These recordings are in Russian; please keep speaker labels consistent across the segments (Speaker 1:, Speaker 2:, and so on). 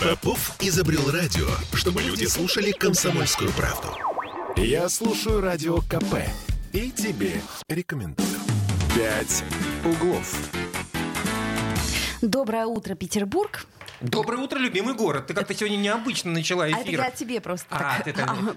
Speaker 1: Попов изобрел радио, чтобы люди слушали комсомольскую правду. Я слушаю радио КП и тебе рекомендую. «Пять углов».
Speaker 2: Доброе утро, Петербург.
Speaker 3: Доброе утро, любимый город. Ты как-то сегодня необычно начала
Speaker 2: А это
Speaker 3: эфир.
Speaker 2: я тебе просто
Speaker 3: А,
Speaker 2: так.
Speaker 3: ты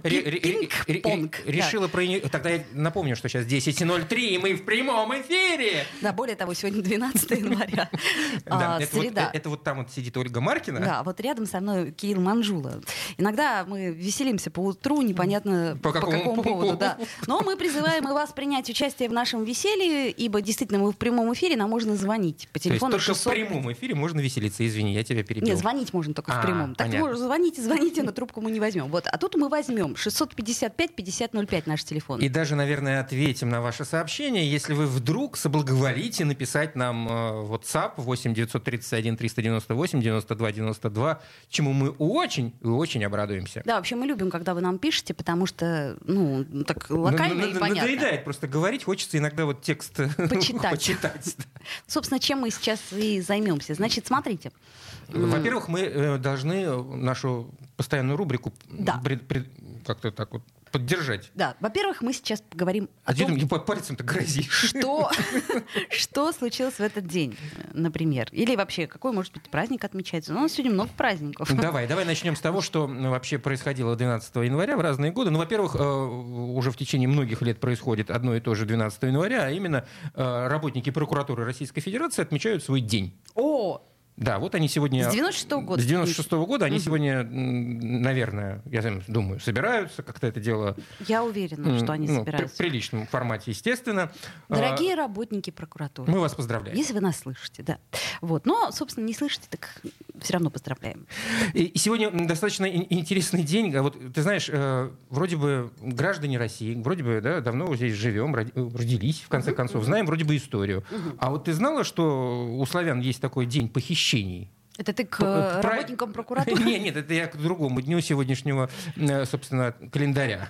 Speaker 3: ре-
Speaker 2: пинг-понг,
Speaker 3: ре- решила про... Тогда я напомню, что сейчас 10.03, и мы в прямом эфире.
Speaker 2: Да. да, более того, сегодня 12 января,
Speaker 3: Да,
Speaker 2: а,
Speaker 3: это, вот,
Speaker 2: среда.
Speaker 3: это вот там вот сидит Ольга Маркина.
Speaker 2: Да, вот рядом со мной Кирилл Манжула. Иногда мы веселимся по утру, непонятно
Speaker 3: По какому
Speaker 2: поводу, да. Но мы призываем и вас принять участие в нашем веселье, ибо действительно мы в прямом эфире, нам можно звонить по
Speaker 3: То есть
Speaker 2: телефону
Speaker 3: только
Speaker 2: 600...
Speaker 3: в прямом эфире можно веселиться. Извини, я тебя перебил.
Speaker 2: Нет, звонить можно только
Speaker 3: А,
Speaker 2: в прямом. Так
Speaker 3: понятно.
Speaker 2: вы звоните, звоните, но трубку мы не возьмем. Вот, а тут мы возьмем 655-5005 наш телефон.
Speaker 3: И даже, наверное, ответим на ваше сообщение, если вы вдруг соблаговолите написать нам э, WhatsApp 8 931 398 92 92, чему мы очень и очень обрадуемся.
Speaker 2: Да, вообще мы любим, когда вы нам пишете, потому что, ну, так
Speaker 3: Ну,
Speaker 2: локально
Speaker 3: ну,
Speaker 2: и
Speaker 3: ну,
Speaker 2: понятно.
Speaker 3: Надоедает просто говорить, хочется иногда вот текст
Speaker 2: Почитать.
Speaker 3: почитать.
Speaker 2: Собственно, чем мы сейчас и займемся. Значит, смотрите.
Speaker 3: Во-первых, мы э, должны нашу постоянную рубрику
Speaker 2: Да.
Speaker 3: как-то так вот поддержать.
Speaker 2: Да, во-первых, мы сейчас поговорим
Speaker 3: А
Speaker 2: о том,
Speaker 3: мне по пальцем-то грозишь.
Speaker 2: что, что случилось в этот день, например. Или вообще, какой, может быть, праздник отмечается. Ну, у нас сегодня много праздников.
Speaker 3: Давай, давай начнем с того, что вообще происходило 12 января в разные годы. Ну, во-первых, э, уже в течение многих лет происходит одно и то же 12 января, а именно э, работники прокуратуры Российской Федерации отмечают свой день.
Speaker 2: О,
Speaker 3: Да, вот они сегодня...
Speaker 2: С 96-го года.
Speaker 3: С 96 года они
Speaker 2: Мгм.
Speaker 3: сегодня, наверное, я думаю, собираются как-то это дело...
Speaker 2: я уверена, что они
Speaker 3: ну,
Speaker 2: собираются.
Speaker 3: В приличном формате, естественно.
Speaker 2: Дорогие работники
Speaker 3: А,
Speaker 2: прокуратуры.
Speaker 3: Мы вас поздравляем.
Speaker 2: Если вы нас слышите, да. Вот. Но, собственно, не слышите, так все равно поздравляем.
Speaker 3: И сегодня достаточно ин- интересный день. А Вот ты знаешь, э, вроде бы граждане России, вроде бы да, давно здесь живем, э, родились, в конце концов, знаем вроде бы историю. А вот ты знала, что у славян есть такой день похищений?
Speaker 2: Это ты к
Speaker 3: П-
Speaker 2: э,
Speaker 3: про-
Speaker 2: работникам прокуратуры?
Speaker 3: Нет, нет, это я к другому дню сегодняшнего, э, собственно, календаря.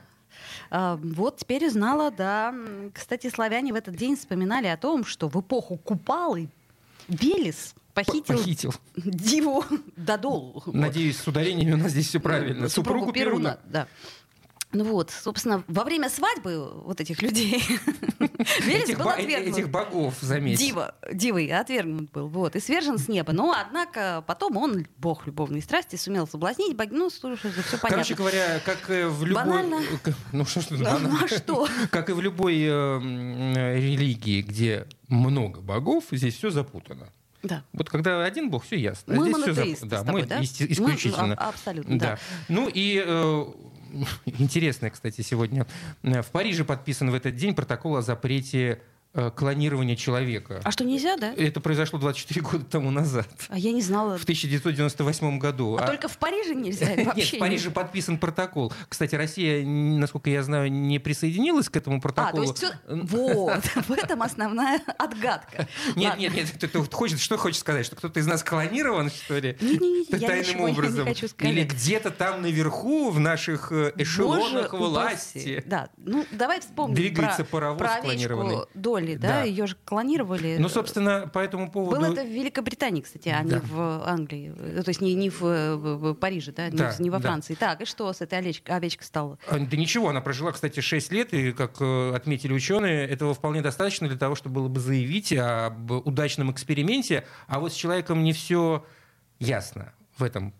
Speaker 2: А, Вот теперь узнала, да. Кстати, славяне в этот день вспоминали о том, что в эпоху Купалы Велес похитил,
Speaker 3: Похитил.
Speaker 2: Диву Додолу. Вот.
Speaker 3: Надеюсь, с ударениями у нас здесь все правильно.
Speaker 2: Супругу Перуна. Да. Ну вот, собственно, во время свадьбы вот этих людей Велес
Speaker 3: Этих,
Speaker 2: был отвергнут.
Speaker 3: этих богов, заметь.
Speaker 2: Дива, дивой отвергнут был, вот, и свержен с неба. Но, однако, потом он, бог любовной страсти, сумел соблазнить бог... Ну, слушай, все понятно.
Speaker 3: Короче говоря, как э, в любой...
Speaker 2: Банально?
Speaker 3: Ну что тут
Speaker 2: Ну,
Speaker 3: банально?
Speaker 2: а что?
Speaker 3: Как и в любой э, религии, где много богов, здесь все запутано.
Speaker 2: Да.
Speaker 3: Вот когда один бог, все ясно. А
Speaker 2: Мы
Speaker 3: здесь всё
Speaker 2: монотеисты
Speaker 3: запу- Да,
Speaker 2: тобой,
Speaker 3: мы
Speaker 2: да?
Speaker 3: есте-
Speaker 2: Мы-
Speaker 3: исключительно.
Speaker 2: а- абсолютно, да.
Speaker 3: Ну и э, интересно, кстати, сегодня э, в Париже подписан в этот день протокол о запрете клонирования человека.
Speaker 2: А что, нельзя, да?
Speaker 3: Это произошло 24 года тому назад,
Speaker 2: А я не знала.
Speaker 3: в 1998 году.
Speaker 2: А
Speaker 3: А-
Speaker 2: только в Париже нельзя? вообще
Speaker 3: Нет, в Париже подписан протокол. Кстати, Россия, насколько я знаю, не присоединилась к этому
Speaker 2: А, то
Speaker 3: протоколу.
Speaker 2: есть всё- Вот, в этом основная отгадка.
Speaker 3: Нет, нет, нет, ты, хочешь, что хочешь сказать, что кто-то из нас клонирован, что ли?
Speaker 2: Я
Speaker 3: Тайным образом. Или где-то там наверху, в наших э, эшелонах власти.
Speaker 2: Да, ну давай вспомним
Speaker 3: Двигается паровоз
Speaker 2: про Долли, да,
Speaker 3: Да.
Speaker 2: ее же клонировали.
Speaker 3: Ну, собственно, по этому поводу...
Speaker 2: Было это в Великобритании, кстати, а
Speaker 3: Да.
Speaker 2: не в Англии. Э, То есть не, не в, э, Париже, да, не,
Speaker 3: Да,
Speaker 2: в- не во
Speaker 3: да.
Speaker 2: Франции. Так, и что с этой овечкой, овечкой стало?
Speaker 3: А, Да ничего, она прожила, кстати, 6 лет, и, как э, отметили ученые, этого вполне достаточно для того, чтобы было бы заявить об удачном эксперименте. А вот с человеком не все ясно в этом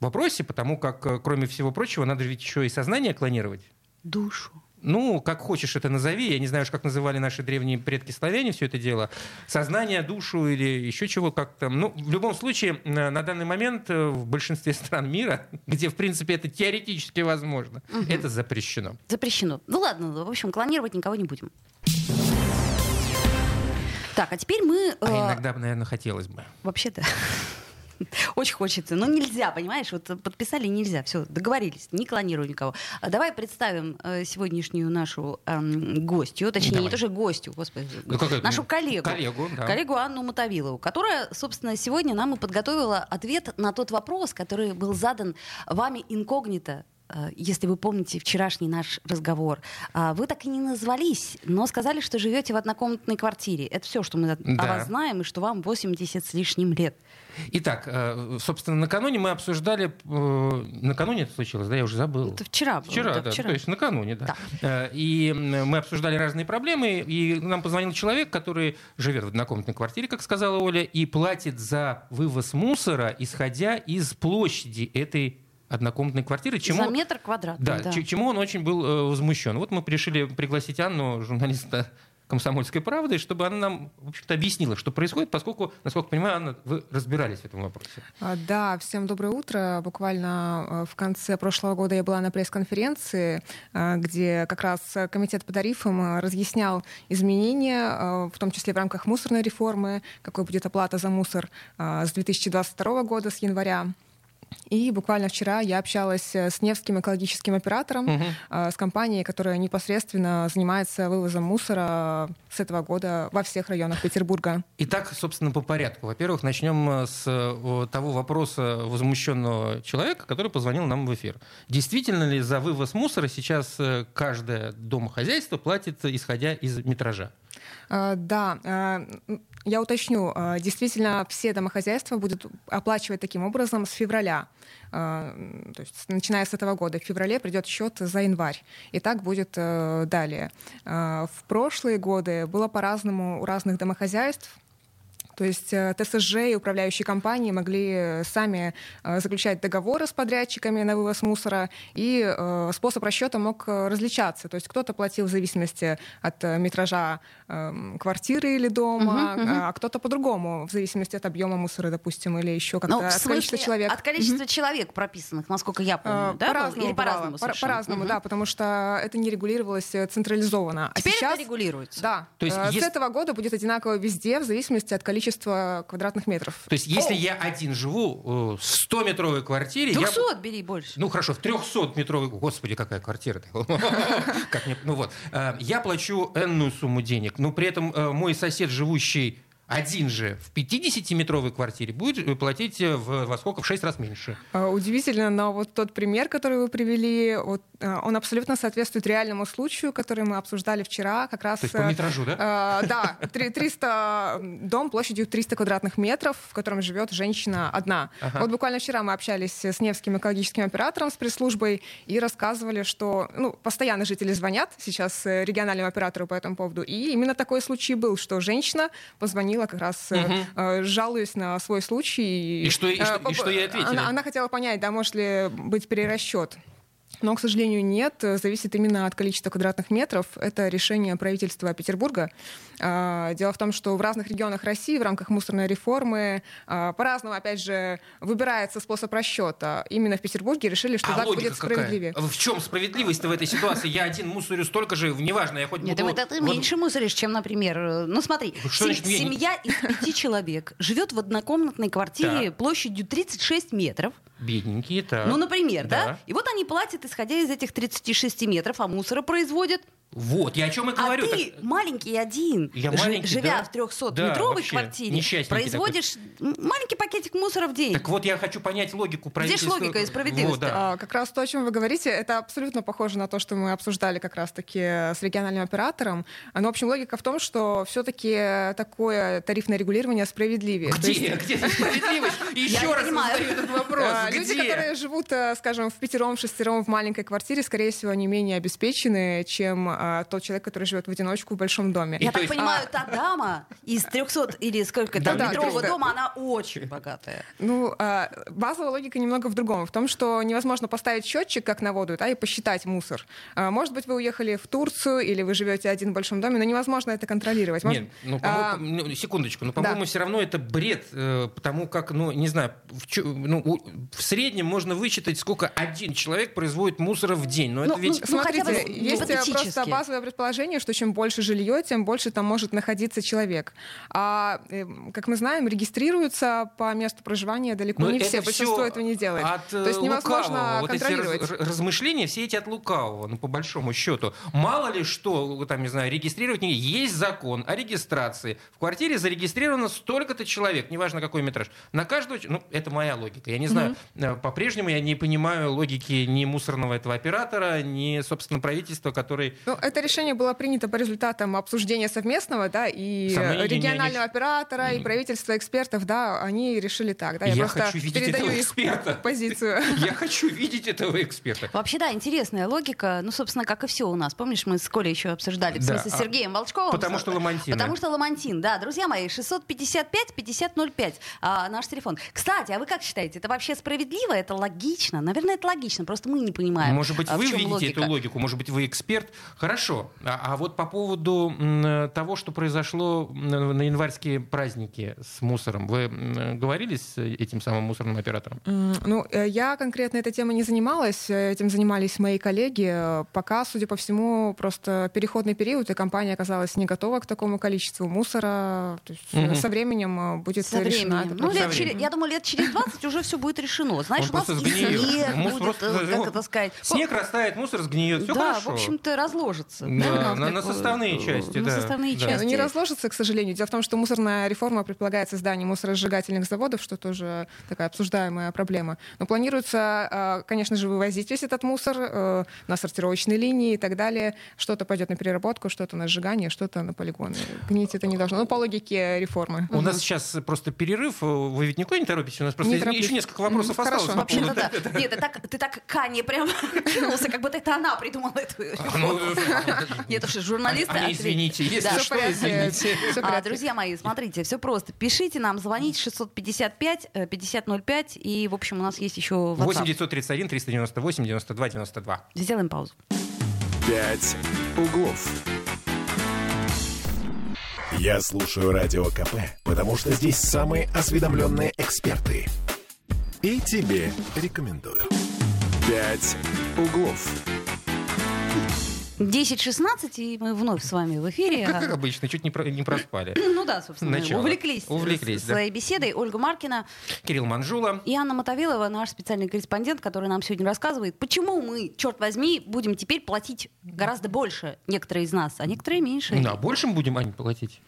Speaker 3: вопросе, потому как, кроме всего прочего, надо ведь еще и сознание клонировать.
Speaker 2: Душу.
Speaker 3: Ну, как хочешь это назови. Я не знаю уж, как называли наши древние предки славяне все это дело. Сознание, душу или еще чего как-то. Ну, в любом случае, на на данный момент э, в большинстве стран мира, где, в принципе, это теоретически возможно, это запрещено.
Speaker 2: Запрещено. Ну ладно, в общем, клонировать никого не будем. Так, а теперь мы...
Speaker 3: А
Speaker 2: э,
Speaker 3: иногда, наверное, хотелось бы.
Speaker 2: Вообще-то. Очень хочется. Но нельзя, понимаешь? Вот подписали нельзя. Все, договорились. Не клонирую никого. А давай представим э, сегодняшнюю нашу эм, гостью. Точнее,
Speaker 3: Давай.
Speaker 2: не тоже гостью, господи.
Speaker 3: Ну, как это?
Speaker 2: нашу коллегу.
Speaker 3: Коллегу, да.
Speaker 2: Коллегу Анну Мотовилову, которая, собственно, сегодня нам и подготовила ответ на тот вопрос, который был задан вами инкогнито если вы помните вчерашний наш разговор, а, вы так и не назвались, но сказали, что живете в однокомнатной квартире. Это все, что мы да. о вас знаем, и что вам 80 с лишним лет.
Speaker 3: Итак, э, собственно, накануне мы обсуждали... Э, накануне это случилось, да, я уже забыл.
Speaker 2: Это вчера
Speaker 3: было. Вчера, да, да вчера. то есть накануне, да. да. И мы обсуждали разные проблемы, и нам позвонил человек, который живет в однокомнатной квартире, как сказала Оля, и платит за вывоз мусора, исходя из площади этой однокомнатной квартиры.
Speaker 2: Чему, За метр квадратный,
Speaker 3: да, да. Чему он очень был э, возмущен. Вот мы решили пригласить Анну, журналиста «Комсомольской правды», чтобы она нам, в общем-то, объяснила, что происходит, поскольку, насколько я понимаю, Анна, вы разбирались в этом вопросе.
Speaker 4: А, да, всем доброе утро. Буквально э, в конце прошлого года я была на пресс-конференции, э, где как раз комитет по тарифам разъяснял изменения, в том числе в рамках мусорной реформы, какой будет оплата за мусор с 2022 года, с января. И буквально вчера я общалась э, с Невским экологическим оператором, угу. с компанией, которая непосредственно занимается вывозом мусора с этого года во всех районах Петербурга.
Speaker 3: Итак, собственно, по порядку. Во-первых, начнем э, с того вопроса возмущенного человека, который позвонил нам в эфир. Действительно ли за вывоз мусора сейчас каждое домохозяйство платит, исходя из метража?
Speaker 4: Да, я уточню, а, действительно все домохозяйства будут оплачивать таким образом с февраля. То есть, начиная с этого года, в феврале придет счет за январь. И так будет э, далее. В прошлые годы было по-разному у разных домохозяйств. То есть э, ТСЖ и управляющие компании могли э, сами э, заключать договоры с подрядчиками на вывоз мусора, и способ расчета мог различаться. То есть кто-то платил в зависимости от метража эм, квартиры или дома, uh-huh. а кто-то по-другому, в зависимости от объема мусора, допустим, или еще как-то ну, от количества человек.
Speaker 2: От количества uh-huh. человек прописанных, насколько я помню, да?
Speaker 4: По-разному или по-разному? По- по-разному, uh-huh. да, потому что это не регулировалось централизованно.
Speaker 2: А Теперь сейчас, это регулируется?
Speaker 4: Да. То есть, с есть... этого года будет одинаково везде, в зависимости от количества квадратных метров.
Speaker 3: То есть, если О! я один живу в 100-метровой квартире...
Speaker 2: 200 я... бери больше.
Speaker 3: Ну, хорошо, в 300-метровой... Господи, какая квартира Ну вот. Э, я плачу энную сумму денег, но при этом э, мой сосед, живущий один же в 50-метровой квартире будет платить в, во сколько? В 6 раз меньше.
Speaker 4: А, удивительно, но вот тот пример, который вы привели, вот, а, он абсолютно соответствует реальному случаю, который мы обсуждали вчера. Как раз,
Speaker 3: То есть по метражу,
Speaker 4: да? Э, да, 300, дом площадью 300 квадратных метров, в котором живет женщина одна. Ага. Вот буквально вчера мы общались с Невским экологическим оператором, с пресс-службой, и рассказывали, что ну, постоянно жители звонят сейчас э, региональному оператору по этому поводу. И именно такой случай был, что женщина позвонила звонила, как раз угу. жалуясь на свой случай.
Speaker 3: И что, и что, и что ей ответили?
Speaker 4: Она, она хотела понять, да, может ли быть перерасчет. Но, к сожалению, нет. Зависит именно от количества квадратных метров. Это решение правительства Петербурга. А, дело в том, что в разных регионах России в рамках мусорной реформы а, по-разному, опять же, выбирается способ расчета. Именно в Петербурге решили, что а так будет справедливее.
Speaker 3: Какая? В чем справедливость в этой ситуации? Я один мусорю столько же, неважно, я хоть
Speaker 2: Нет, буду... это ты вот... меньше мусоришь, чем, например... Ну смотри, что сем... семья из пяти человек живет в однокомнатной квартире площадью 36 метров.
Speaker 3: Бедненькие, так.
Speaker 2: Ну, например, да. да? И вот они платят, исходя из этих 36 метров, а мусора производят
Speaker 3: вот, я о чем и а говорю.
Speaker 2: А ты так... маленький один, я маленький, живя да? в 300-метровой да, квартире, производишь такой. маленький пакетик мусора в день.
Speaker 3: Так вот, я хочу понять логику правительства.
Speaker 2: Здесь логика и справедливость. Вот,
Speaker 4: да. а, как раз то, о чем вы говорите, это абсолютно похоже на то, что мы обсуждали как раз-таки с региональным оператором. Но, в общем, логика в том, что все-таки такое тарифное регулирование справедливее.
Speaker 3: Где? Есть... Где справедливость? Еще раз задаю этот А,
Speaker 4: люди, которые живут, э, скажем, в пятером, шестером в маленькой квартире, скорее всего, они менее обеспечены, чем а, тот человек, который живет в одиночку в большом доме.
Speaker 2: Я и так есть... понимаю, а... та дама из 300 или сколько там да, метрового да, дома, она очень богатая.
Speaker 4: Ну, а, базовая логика немного в другом. В том, что невозможно поставить счетчик, как на воду, да, и посчитать мусор. А, может быть, вы уехали в Турцию или вы живете один в большом доме, но невозможно это контролировать. Может...
Speaker 3: Нет, ну, а... ну, секундочку, но, по-моему, да. все равно это бред, э, потому как, ну, не знаю, в, ну, в среднем можно вычитать, сколько один человек производит мусора в день. Но ну, это ведь...
Speaker 4: Ну, смотрите, есть просто базовое предположение, что чем больше жилье, тем больше там может находиться человек. А, э, как мы знаем, регистрируются по месту проживания далеко
Speaker 3: Но
Speaker 4: не
Speaker 3: это
Speaker 4: все. Большинство этого не делает.
Speaker 3: От
Speaker 4: То есть
Speaker 3: э,
Speaker 4: невозможно.
Speaker 3: Вот эти
Speaker 4: контролировать.
Speaker 3: раз- размышления все эти от лукавого, ну, по большому счету. Мало ли что, там, не знаю, регистрировать не... Есть закон о регистрации. В квартире зарегистрировано столько-то человек, неважно какой метраж. На каждого... Ну, это моя логика. Я не знаю, по-прежнему я не понимаю логики ни мусорного этого оператора, ни, собственно, правительства, который...
Speaker 4: Ну, это решение было принято по результатам обсуждения совместного, да, и
Speaker 3: не-
Speaker 4: регионального
Speaker 3: не-
Speaker 4: оператора, и правительства экспертов, да, они решили так, да. Я,
Speaker 3: Я
Speaker 4: просто
Speaker 3: хочу видеть
Speaker 4: передаю
Speaker 3: этого
Speaker 4: их
Speaker 3: эксперта.
Speaker 4: позицию.
Speaker 3: Я хочу видеть этого эксперта.
Speaker 2: Вообще, да, интересная логика. Ну, собственно, как и все у нас. Помнишь, мы с Колей еще обсуждали, в
Speaker 3: Да.
Speaker 2: смысле, с Сергеем Волчковым.
Speaker 3: Потому что Ламантин.
Speaker 2: Потому что Ламантин, да. Друзья мои, 655-5005, а, наш телефон. Кстати, а вы как считаете, это вообще справедливо? Это логично? Наверное, это логично, просто мы не понимаем.
Speaker 3: Может быть,
Speaker 2: а, в
Speaker 3: вы
Speaker 2: чем
Speaker 3: видите
Speaker 2: логика.
Speaker 3: эту логику, может быть, вы эксперт. Хорошо. А, а вот по поводу того, что произошло на январские праздники с мусором, вы говорили с этим самым мусорным оператором?
Speaker 4: Ну, э, я конкретно этой темой не занималась, э, этим занимались мои коллеги. Э, Пока, судя по всему, просто переходный период, и компания оказалась не готова к такому количеству мусора. То есть
Speaker 3: Мгм.
Speaker 4: со временем будет
Speaker 2: Со
Speaker 4: решена
Speaker 2: временем. Ну, лет через, я думаю, лет через 20 уже все будет решено. Знаешь,
Speaker 3: Он
Speaker 2: у нас и
Speaker 3: сгниет.
Speaker 2: снег будет,
Speaker 3: просто-
Speaker 2: э, как это сказать.
Speaker 3: Снег растает, мусор сгниет, все
Speaker 2: да,
Speaker 3: хорошо.
Speaker 2: в общем-то, разложится.
Speaker 3: Да,
Speaker 2: Да,
Speaker 3: на- на составные
Speaker 2: э,
Speaker 3: части,
Speaker 2: На
Speaker 3: да,
Speaker 2: составные
Speaker 3: да.
Speaker 4: Не,
Speaker 2: части.
Speaker 4: ну, не разложится, к сожалению. Дело в том, что мусорная реформа предполагает создание мусоросжигательных заводов, что тоже такая обсуждаемая проблема. Но планируется, э, конечно же, вывозить весь этот мусор э, на сортировочные линии и так далее. Что-то пойдет на переработку, что-то на сжигание, что-то на полигоны. Гнить это не должно. Ну, по логике реформы.
Speaker 3: У нас сейчас просто перерыв. Вы ведь никуда не торопитесь? У нас просто
Speaker 4: Не
Speaker 3: еще несколько вопросов
Speaker 4: Мгм,
Speaker 3: осталось.
Speaker 4: хорошо.
Speaker 3: по
Speaker 2: Вообще-то да. Нет, ты так, ты так Кане прям кинулся, как будто это она придумала эту
Speaker 3: Ну,
Speaker 2: Нет, уж журналисты.
Speaker 3: Извините, если что, извините.
Speaker 2: А, друзья мои, смотрите, все просто. Пишите нам, звонить 655 э, 5005. И, в общем, у нас есть еще WhatsApp.
Speaker 3: 8 931 398 92 92.
Speaker 2: Сделаем паузу.
Speaker 1: «Пять углов». Я слушаю Радио КП, потому что здесь самые осведомленные эксперты. И тебе рекомендую. «Пять углов».
Speaker 2: 10.16, и мы вновь с вами в эфире.
Speaker 3: Как, как обычно, чуть не, про- не проспали.
Speaker 2: Ну да, собственно, мы
Speaker 3: Начало.
Speaker 2: увлеклись,
Speaker 3: Увлеклись,
Speaker 2: с-
Speaker 3: да.
Speaker 2: своей беседой. Ольга Маркина
Speaker 3: Кирилл Манжула.
Speaker 2: и Анна Мотовилова, наш специальный корреспондент, который нам сегодня рассказывает, почему мы, черт возьми, будем теперь платить гораздо больше, некоторые из нас, а некоторые меньше.
Speaker 3: Ну, а большим будем, Ань, платить?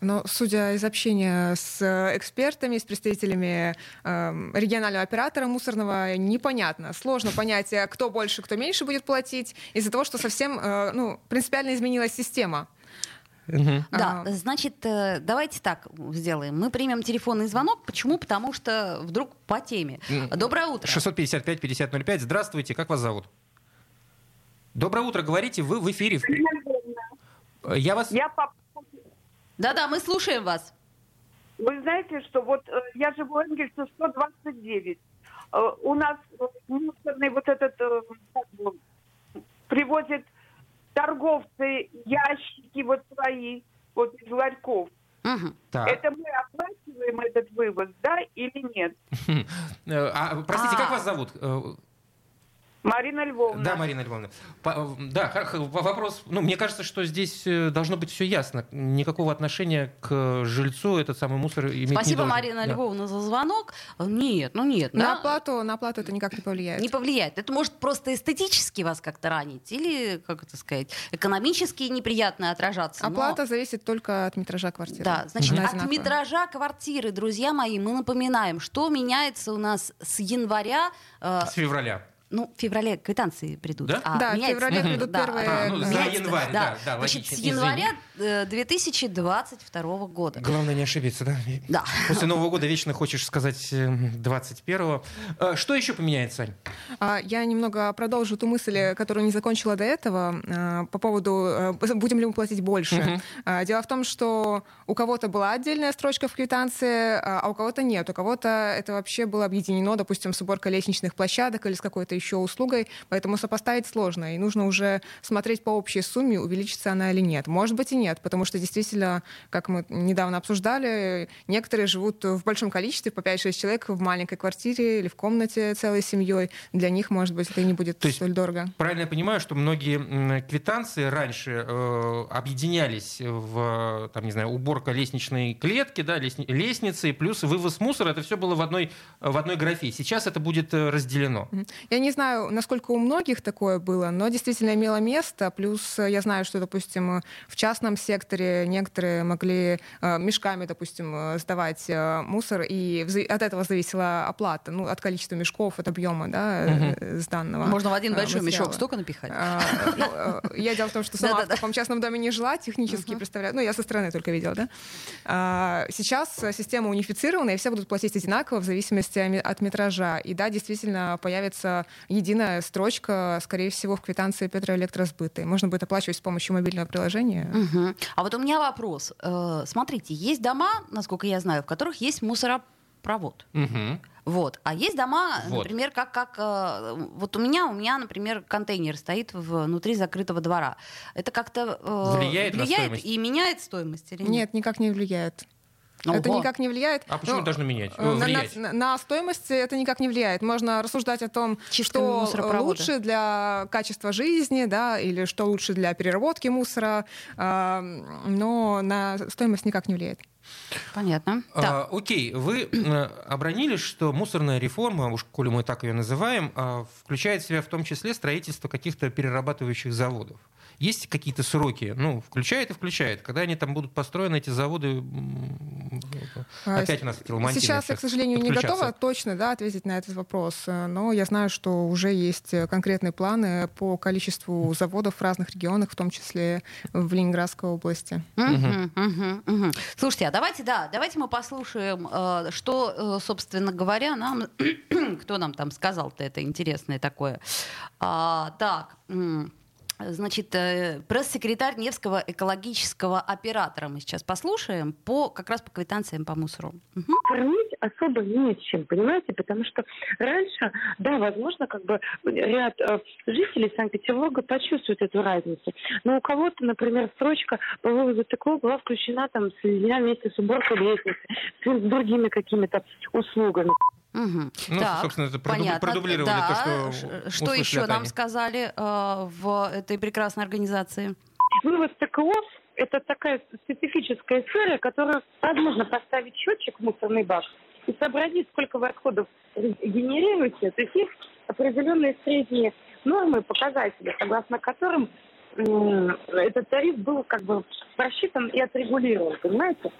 Speaker 4: Но судя из общения с э, экспертами, с представителями регионального оператора мусорного, непонятно. Сложно понять, э, кто больше, кто меньше будет платить, из-за того, что совсем э, ну, принципиально изменилась система.
Speaker 3: Мгм.
Speaker 2: Да,
Speaker 4: А.
Speaker 2: значит, давайте так сделаем. Мы примем телефонный звонок. Почему? Потому что вдруг по теме. Доброе утро.
Speaker 3: 655-5005. Здравствуйте, как вас зовут? Доброе утро, говорите, вы в эфире. Я вас...
Speaker 5: Я по...
Speaker 2: Да-да, мы слушаем вас.
Speaker 5: Вы знаете, что вот э, я живу в Энгельсе 129. Э, У нас э, мусорный вот этот привозят торговцы ящики вот свои вот из ларьков.
Speaker 3: Так.
Speaker 5: Это мы оплачиваем этот вывоз, да, или нет?
Speaker 3: А, простите,
Speaker 2: А.
Speaker 3: как вас зовут? Э,
Speaker 5: Марина Львовна.
Speaker 3: Да, Марина Львовна. По- Да, х- х- вопрос. Ну, мне кажется, что здесь э, должно быть все ясно. Никакого отношения к жильцу этот самый мусор иметь не
Speaker 2: Спасибо,
Speaker 3: должен.
Speaker 2: Марина
Speaker 3: Да.
Speaker 2: Львовна, за звонок. Нет, ну нет.
Speaker 4: На
Speaker 2: на-
Speaker 4: оплату, на оплату это никак не повлияет.
Speaker 2: Не повлияет. Это может просто эстетически вас как-то ранить или, как это сказать, экономически неприятно отражаться. но-
Speaker 4: Оплата зависит только от метража квартиры.
Speaker 2: Да, значит,
Speaker 4: Она
Speaker 2: от метража квартиры, друзья мои, мы напоминаем, что меняется у нас с января, э,
Speaker 3: С февраля.
Speaker 2: Ну, в феврале квитанции придут.
Speaker 3: Да?
Speaker 2: а
Speaker 4: Да, в феврале
Speaker 2: Мгм.
Speaker 4: придут
Speaker 2: Да,
Speaker 4: первые,
Speaker 3: А, ну, за
Speaker 2: меняется-
Speaker 3: январь, да, да,
Speaker 2: Значит,
Speaker 3: логично,
Speaker 2: с января э, 2022 года.
Speaker 3: Главное не ошибиться, да?
Speaker 2: Да.
Speaker 3: После Нового года вечно хочешь сказать э, 21-го. Э, Что еще поменяется, Ань?
Speaker 4: А, Я немного продолжу ту мысль, э, которую не закончила до этого, э, по поводу, э, будем ли мы платить больше. А, Дело в том, что у кого-то была отдельная строчка в квитанции, а а у кого-то нет. У кого-то это вообще было объединено, допустим, с уборкой лестничных площадок или с какой-то еще услугой, поэтому сопоставить сложно, и нужно уже смотреть по общей сумме, увеличится она или нет. Может быть и нет, потому что действительно, как мы недавно обсуждали, некоторые живут в большом количестве, по 5-6 человек в маленькой квартире или в комнате целой семьей. Для них, может быть, это и не будет То столь дорого.
Speaker 3: Правильно я понимаю, что многие квитанции раньше э, объединялись в, там, не знаю, уборка лестничной клетки, да, лестницы, плюс вывоз мусора, это все было в одной, в одной графе. Сейчас это будет э, разделено.
Speaker 4: Я не знаю, насколько у многих такое было, но действительно имело место. Плюс э, я знаю, что, допустим, в частном секторе некоторые могли э, мешками, допустим, сдавать мусор, и от этого зависела оплата, ну, от количества мешков, от объема, да, угу. сданного.
Speaker 2: Можно в один большой материала. мешок столько напихать? А,
Speaker 4: ну, я дело в том, что сама в таком частном доме не жила, технически представляю, ну, я со стороны только видела, да. А, сейчас система унифицирована, и все будут платить одинаково в зависимости от метража. И да, действительно появится единая строчка, скорее всего, в квитанции Петроэлектросбыта. И можно будет оплачивать с помощью мобильного приложения.
Speaker 2: Угу. А вот у меня вопрос. Э, смотрите, есть дома, насколько я знаю, в которых есть мусоропровод.
Speaker 3: Угу.
Speaker 2: Вот. А есть дома, вот. например, как, как э, вот у меня, у меня, например, контейнер стоит внутри закрытого двора. Это как-то
Speaker 3: э, влияет, влияет
Speaker 2: и меняет стоимость или нет?
Speaker 4: Нет, никак не влияет. Ого. Это никак не влияет.
Speaker 3: А почему ну, должно менять? Э,
Speaker 4: на, на, на стоимость это никак не влияет. Можно рассуждать о том, Чистками что лучше для качества жизни, да, или что лучше для переработки мусора, э, но на стоимость никак не влияет.
Speaker 2: Понятно.
Speaker 3: А, окей, вы э, обронили, что мусорная реформа, уж коли мы так ее называем, а, включает в себя в том числе строительство каких-то перерабатывающих заводов. Есть какие-то сроки? Ну, включает и включает. Когда они там будут построены, эти заводы...
Speaker 4: А, Опять у нас эти Сейчас я, к сожалению, не готова точно да, ответить на этот вопрос, но я знаю, что уже есть конкретные планы по количеству заводов в разных регионах, в том числе в Ленинградской области.
Speaker 2: Слушайте, а давайте, да, давайте мы послушаем, э, что, э, собственно говоря, нам... Кто нам там сказал-то это интересное такое? А, так... Значит, э, пресс-секретарь Невского экологического оператора мы сейчас послушаем по как раз по квитанциям по мусору.
Speaker 6: Угу. Кормить особо не с чем, понимаете, потому что раньше, да, возможно, как бы ряд э, жителей Санкт-Петербурга почувствуют эту разницу. Но у кого-то, например, строчка по вывозу ТКО была включена там с дня вместе с уборкой лестницы, с другими какими-то услугами.
Speaker 2: Угу.
Speaker 3: Ну, так, собственно, это понятно. продублировали да. то,
Speaker 2: что Что еще нам сказали э, в этой прекрасной организации?
Speaker 6: Вывоз ТКО – это такая специфическая сфера, которую возможно поставить счетчик в мусорный бак и сообразить, сколько вы отходов генерируете. То есть есть определенные средние нормы, показатели, согласно которым этот тариф был как бы просчитан и отрегулирован, понимаете?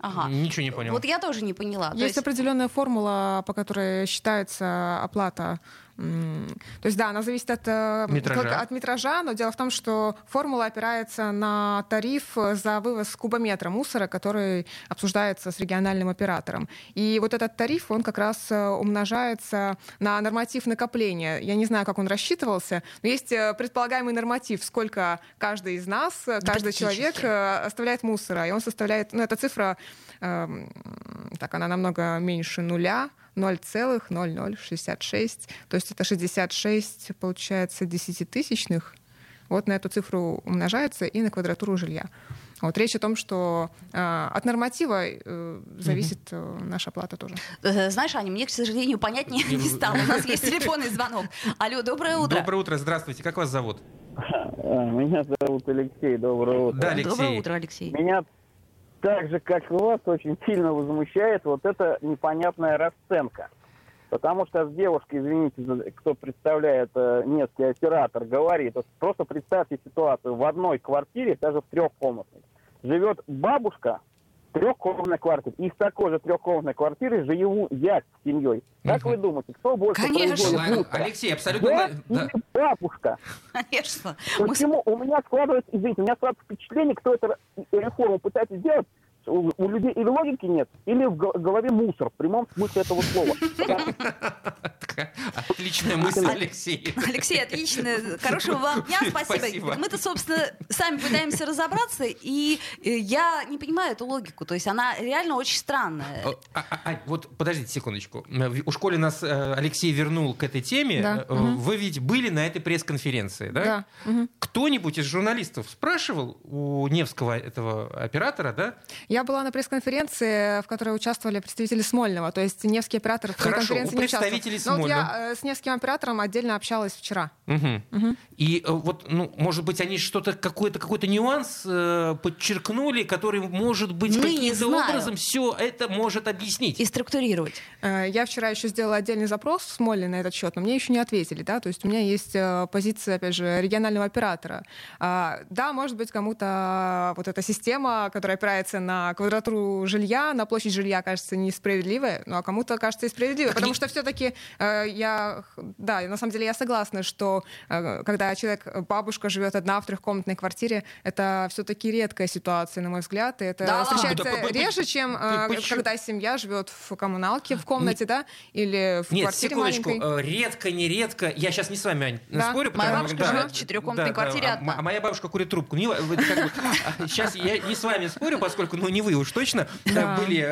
Speaker 3: Ага. Ничего не понял.
Speaker 2: Вот я тоже не поняла.
Speaker 4: Есть, есть определенная формула, по которой считается оплата то есть, да, она зависит от э,
Speaker 3: метража.
Speaker 4: от метража, но дело в том, что формула опирается на тариф за вывоз кубометра мусора, который обсуждается с региональным оператором. И вот этот тариф, он как раз э, умножается на норматив накопления. Я не знаю, как он рассчитывался, но есть э, предполагаемый норматив, сколько каждый из нас, каждый человек оставляет мусора. И он составляет, ну, эта цифра, э, так, она намного меньше нуля, 0,0066. То есть это 66, получается, десятитысячных. Вот на эту цифру умножается и на квадратуру жилья. Вот речь о том, что э, от норматива э, зависит э, наша плата тоже.
Speaker 2: Э, знаешь, Аня, мне, к сожалению, понятнее не стало. У нас есть телефонный звонок. Алло, доброе утро.
Speaker 3: Доброе утро, здравствуйте. Как вас зовут?
Speaker 7: Меня зовут Алексей, доброе утро.
Speaker 2: Да, Алексей. Доброе утро, Алексей.
Speaker 7: Меня так же, как и вас, очень сильно возмущает вот эта непонятная расценка. Потому что с девушкой, извините, кто представляет э, местный оператор, говорит, просто представьте ситуацию, в одной квартире, даже в трехкомнатной, живет бабушка трехкомнатной квартире. И в такой же трехкомнатной квартире живу я с семьей. Как угу. вы думаете, кто больше
Speaker 2: Конечно.
Speaker 3: Алексей, абсолютно...
Speaker 7: Я да. бабушка?
Speaker 2: Конечно.
Speaker 7: Почему? Мы... У меня складывается, извините, у меня складывается впечатление, кто эту реформу пытается сделать, у, у людей или логики нет, или в голове мусор, в прямом смысле этого слова.
Speaker 3: Отличная мысль, Алексей.
Speaker 2: Алексей, отлично. Хорошего вам дня. Спасибо.
Speaker 3: Спасибо.
Speaker 2: Мы-то, собственно, сами пытаемся разобраться, и э, я не понимаю эту логику. То есть она реально очень странная.
Speaker 3: А, а, а, вот подождите секундочку. В- У школе нас э, Алексей вернул к этой теме.
Speaker 4: Да.
Speaker 3: Э, Вы ведь были на этой пресс-конференции, да?
Speaker 4: Да.
Speaker 3: Кто-нибудь из журналистов спрашивал у Невского этого оператора, да?
Speaker 4: Я была на пресс-конференции, в которой участвовали представители Смольного, то есть Невский оператор в
Speaker 3: Хорошо,
Speaker 4: конференции
Speaker 3: у
Speaker 4: не участвовал.
Speaker 3: представителей
Speaker 4: Но вот
Speaker 3: Смольного.
Speaker 4: Я э, с Невским оператором отдельно общалась вчера.
Speaker 3: Мгм. И э, вот, ну, может быть, они что-то какой-то какой-то нюанс э, подчеркнули, который, может быть,
Speaker 2: Мы не
Speaker 3: каким-то образом все это может объяснить.
Speaker 2: И структурировать.
Speaker 4: Э, Я вчера еще сделала отдельный запрос в Смоле на этот счет, но мне еще не ответили, да, то есть у меня есть э, позиция, опять же, регионального оператора. А, Да, может быть, кому-то вот эта система, которая опирается на квадратуру жилья, на площадь жилья, кажется несправедливой, ну а кому-то кажется и справедливой, потому что все-таки я, да, на самом деле я согласна, что э, когда человек, бабушка живет одна в трехкомнатной квартире, это все-таки редкая ситуация, на мой взгляд, и это
Speaker 2: Да
Speaker 4: встречается
Speaker 3: Да,
Speaker 4: реже, чем э,
Speaker 3: по- почему?
Speaker 4: когда семья живет в коммуналке, в комнате, да, или в
Speaker 3: Нет,
Speaker 4: квартире
Speaker 3: секундочку,
Speaker 4: маленькой.
Speaker 3: э, редко, нередко. Я сейчас не с вами, Ань,
Speaker 4: Да.
Speaker 3: спорю.
Speaker 2: Моя
Speaker 3: потому-
Speaker 2: бабушка живет в четырехкомнатной квартире
Speaker 3: а,
Speaker 2: одна.
Speaker 3: А моя бабушка курит трубку. Не, вы- как бы, а, сейчас я не с вами спорю, поскольку, ну, не вы уж точно э,
Speaker 4: Да.
Speaker 3: были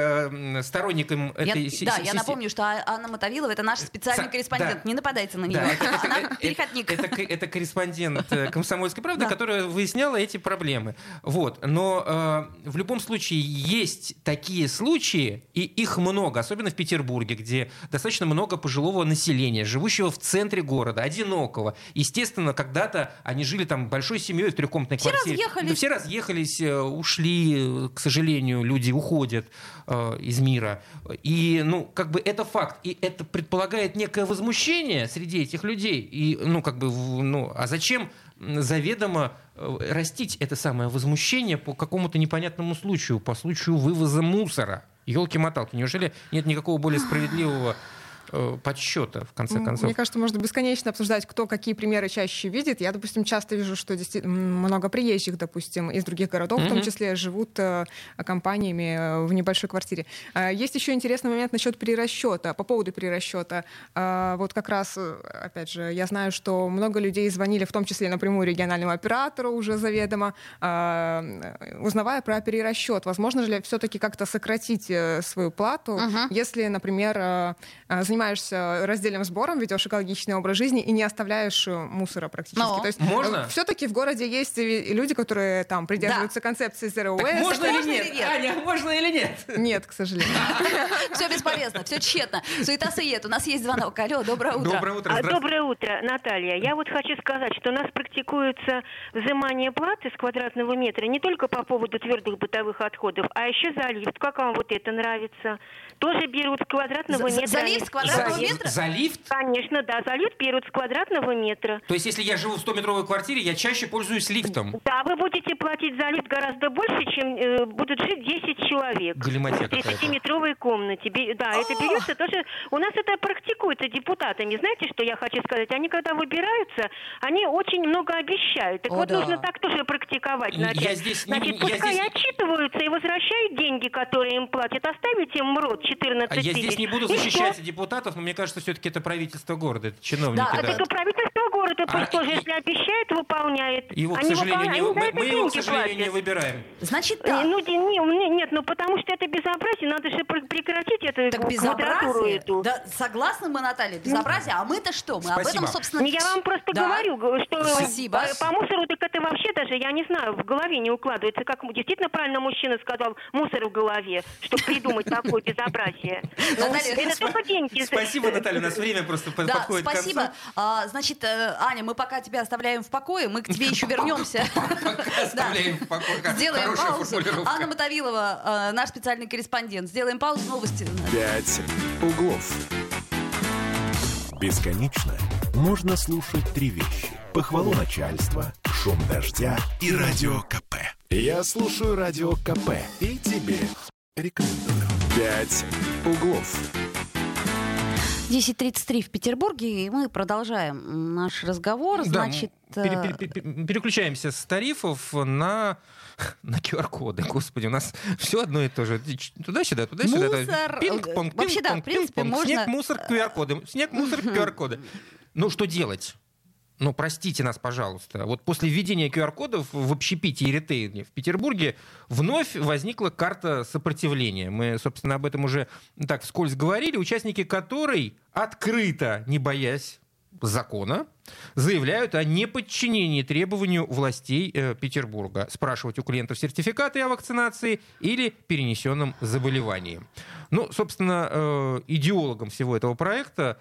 Speaker 3: э, сторонником
Speaker 2: Я-
Speaker 3: этой си-
Speaker 2: да,
Speaker 3: си-
Speaker 2: я
Speaker 3: си-
Speaker 2: напомню, что А- Анна Мотовилова это наш специальный корреспондент.
Speaker 3: да.
Speaker 2: Не нападайте на нее.
Speaker 3: Да, это, это-
Speaker 2: Она
Speaker 3: это-
Speaker 2: переходник.
Speaker 3: это ко- это корреспондент э, «Комсомольской правды»,
Speaker 2: Да.
Speaker 3: которая выясняла эти проблемы. Вот. Но э, в любом случае есть такие случаи, и их много, особенно в Петербурге, где достаточно много пожилого населения, живущего в центре города, одинокого. Естественно, когда-то они жили там большой семьей в трехкомнатной
Speaker 2: Все
Speaker 3: квартире.
Speaker 2: разъехались.
Speaker 3: Да, все разъехались, э, ушли, к сожалению, люди уходят э, из мира. И, ну, как бы это факт. И это предполагает некое возмущение среди этих людей. И, ну, как бы, ну, а зачем заведомо э, растить это самое возмущение по какому-то непонятному случаю, по случаю вывоза мусора? Елки-моталки, неужели нет никакого более справедливого подсчета, в конце концов?
Speaker 4: Мне кажется, можно бесконечно обсуждать, кто какие примеры чаще видит. Я, допустим, часто вижу, что много приезжих, допустим, из других городов, в том числе, живут э, компаниями э, в небольшой квартире. А, Есть еще интересный момент насчет перерасчета, по поводу перерасчета. А, Вот как раз, э, опять же, я знаю, что много людей звонили, в том числе напрямую региональному оператору уже заведомо, а, э, узнавая про перерасчет. Возможно ли все-таки как-то сократить э, свою плату,
Speaker 2: Мгм.
Speaker 4: если, например, э, э, занимаешься раздельным сбором, ведешь экологичный образ жизни и не оставляешь э, мусора практически.
Speaker 2: Но.
Speaker 4: То есть
Speaker 3: Можно?
Speaker 4: все-таки в городе есть и люди, которые там придерживаются концепции Zero
Speaker 3: Так
Speaker 4: Waste.
Speaker 3: можно или
Speaker 2: можно
Speaker 3: нет?
Speaker 2: или нет?
Speaker 3: Аня, можно или нет?
Speaker 4: Нет, к сожалению.
Speaker 2: Все бесполезно, все тщетно. Суета-сует. У нас есть звонок. Алло, доброе утро.
Speaker 3: Доброе утро.
Speaker 6: А. Доброе утро, Наталья. Я вот хочу сказать, что у нас практикуется взимание платы с квадратного метра не только по поводу твердых бытовых отходов, а еще за лифт. Как вам вот это нравится? Тоже берут с квадратного метра.
Speaker 2: за лифт квадратного
Speaker 3: За-
Speaker 2: метра?
Speaker 3: За лифт?
Speaker 6: Конечно, да, за лифт берут с квадратного метра.
Speaker 3: То есть, если я живу в 100-метровой квартире, я чаще пользуюсь лифтом.
Speaker 6: Да, вы будете платить за лифт гораздо больше, чем э, будут жить 10 человек.
Speaker 3: Галиматья
Speaker 6: В
Speaker 3: какая-то.
Speaker 6: 30-метровой комнате. Бе- Да, это
Speaker 2: А!
Speaker 6: берется тоже... У нас это практикуется депутатами. Знаете, что я хочу сказать? Они, когда выбираются, они очень много обещают. Так
Speaker 2: О,
Speaker 6: вот,
Speaker 2: да.
Speaker 6: нужно так тоже практиковать.
Speaker 3: Я
Speaker 6: начать.
Speaker 3: здесь
Speaker 6: Значит,
Speaker 3: я
Speaker 6: пускай
Speaker 3: здесь-
Speaker 6: отчитываются и возвращают деньги, которые им платят. Оставите им МРОД 14
Speaker 3: А я
Speaker 6: тысяч.
Speaker 3: здесь не буду защищать
Speaker 6: что?
Speaker 3: Депутатов, но мне кажется, все-таки это правительство города, это чиновники.
Speaker 2: Да,
Speaker 3: да.
Speaker 6: так и правительство города
Speaker 3: А,
Speaker 6: пусть тоже,
Speaker 3: и-
Speaker 6: если обещает, выполняет.
Speaker 3: Его, к
Speaker 6: Они
Speaker 3: сожалению,
Speaker 6: выполняют,
Speaker 3: не,
Speaker 6: они
Speaker 3: мы,
Speaker 6: это
Speaker 3: мы его, к сожалению, не
Speaker 6: платят.
Speaker 3: выбираем.
Speaker 2: Значит
Speaker 6: Э,
Speaker 2: так.
Speaker 6: Ну, не, не- нет, ну потому что это безобразие, надо же пр- прекратить эту
Speaker 2: Так
Speaker 6: квадратуру
Speaker 2: безобразие.
Speaker 6: эту.
Speaker 2: Да, согласны мы, Наталья, безобразие. А мы-то что? Мы об
Speaker 3: Спасибо.
Speaker 2: этом, собственно...
Speaker 6: Ну, Я вам просто
Speaker 2: Да.
Speaker 6: говорю, что
Speaker 2: Спасибо.
Speaker 6: э, по мусору так это вообще даже, я не знаю, в голове не укладывается. Как действительно правильно мужчина сказал, мусор в голове, чтобы придумать такое безобразие.
Speaker 2: Наталья,
Speaker 6: Это только деньги.
Speaker 3: Спасибо, Наталья, у нас время просто
Speaker 2: Да,
Speaker 3: подходит к
Speaker 2: спасибо.
Speaker 3: концу.
Speaker 2: А, значит, э, Аня, мы пока тебя оставляем в покое, мы к тебе еще вернемся.
Speaker 3: Оставляем в покое.
Speaker 2: Сделаем паузу. Анна Мотовилова, э, наш специальный корреспондент. Сделаем паузу, новости.
Speaker 1: «Пять углов». Бесконечно можно слушать три вещи. Похвалу начальства, шум дождя и радио КП. Я слушаю радио КП и тебе рекомендую. «Пять углов».
Speaker 2: 10.33 в Петербурге, и мы продолжаем наш разговор. Значит,
Speaker 3: да, пере, пере, переключаемся с тарифов на на QR-коды. Господи, у нас все одно и то же. Туда-сюда, туда-сюда.
Speaker 2: Мусор. Пинг-понг, Вообще, да, в принципе, можно...
Speaker 3: Снег, мусор, QR-коды. Снег, мусор, QR-коды. Ну, что делать? Ну, простите нас, пожалуйста, вот после введения QR-кодов в общепите и ритейле в Петербурге вновь возникла карта сопротивления. Мы, собственно, об этом уже так вскользь говорили, участники которой открыто, не боясь закона, заявляют о неподчинении требованию властей э, Петербурга. Спрашивать у клиентов сертификаты о вакцинации или перенесенном заболевании. Ну, собственно, э, идеологом всего этого проекта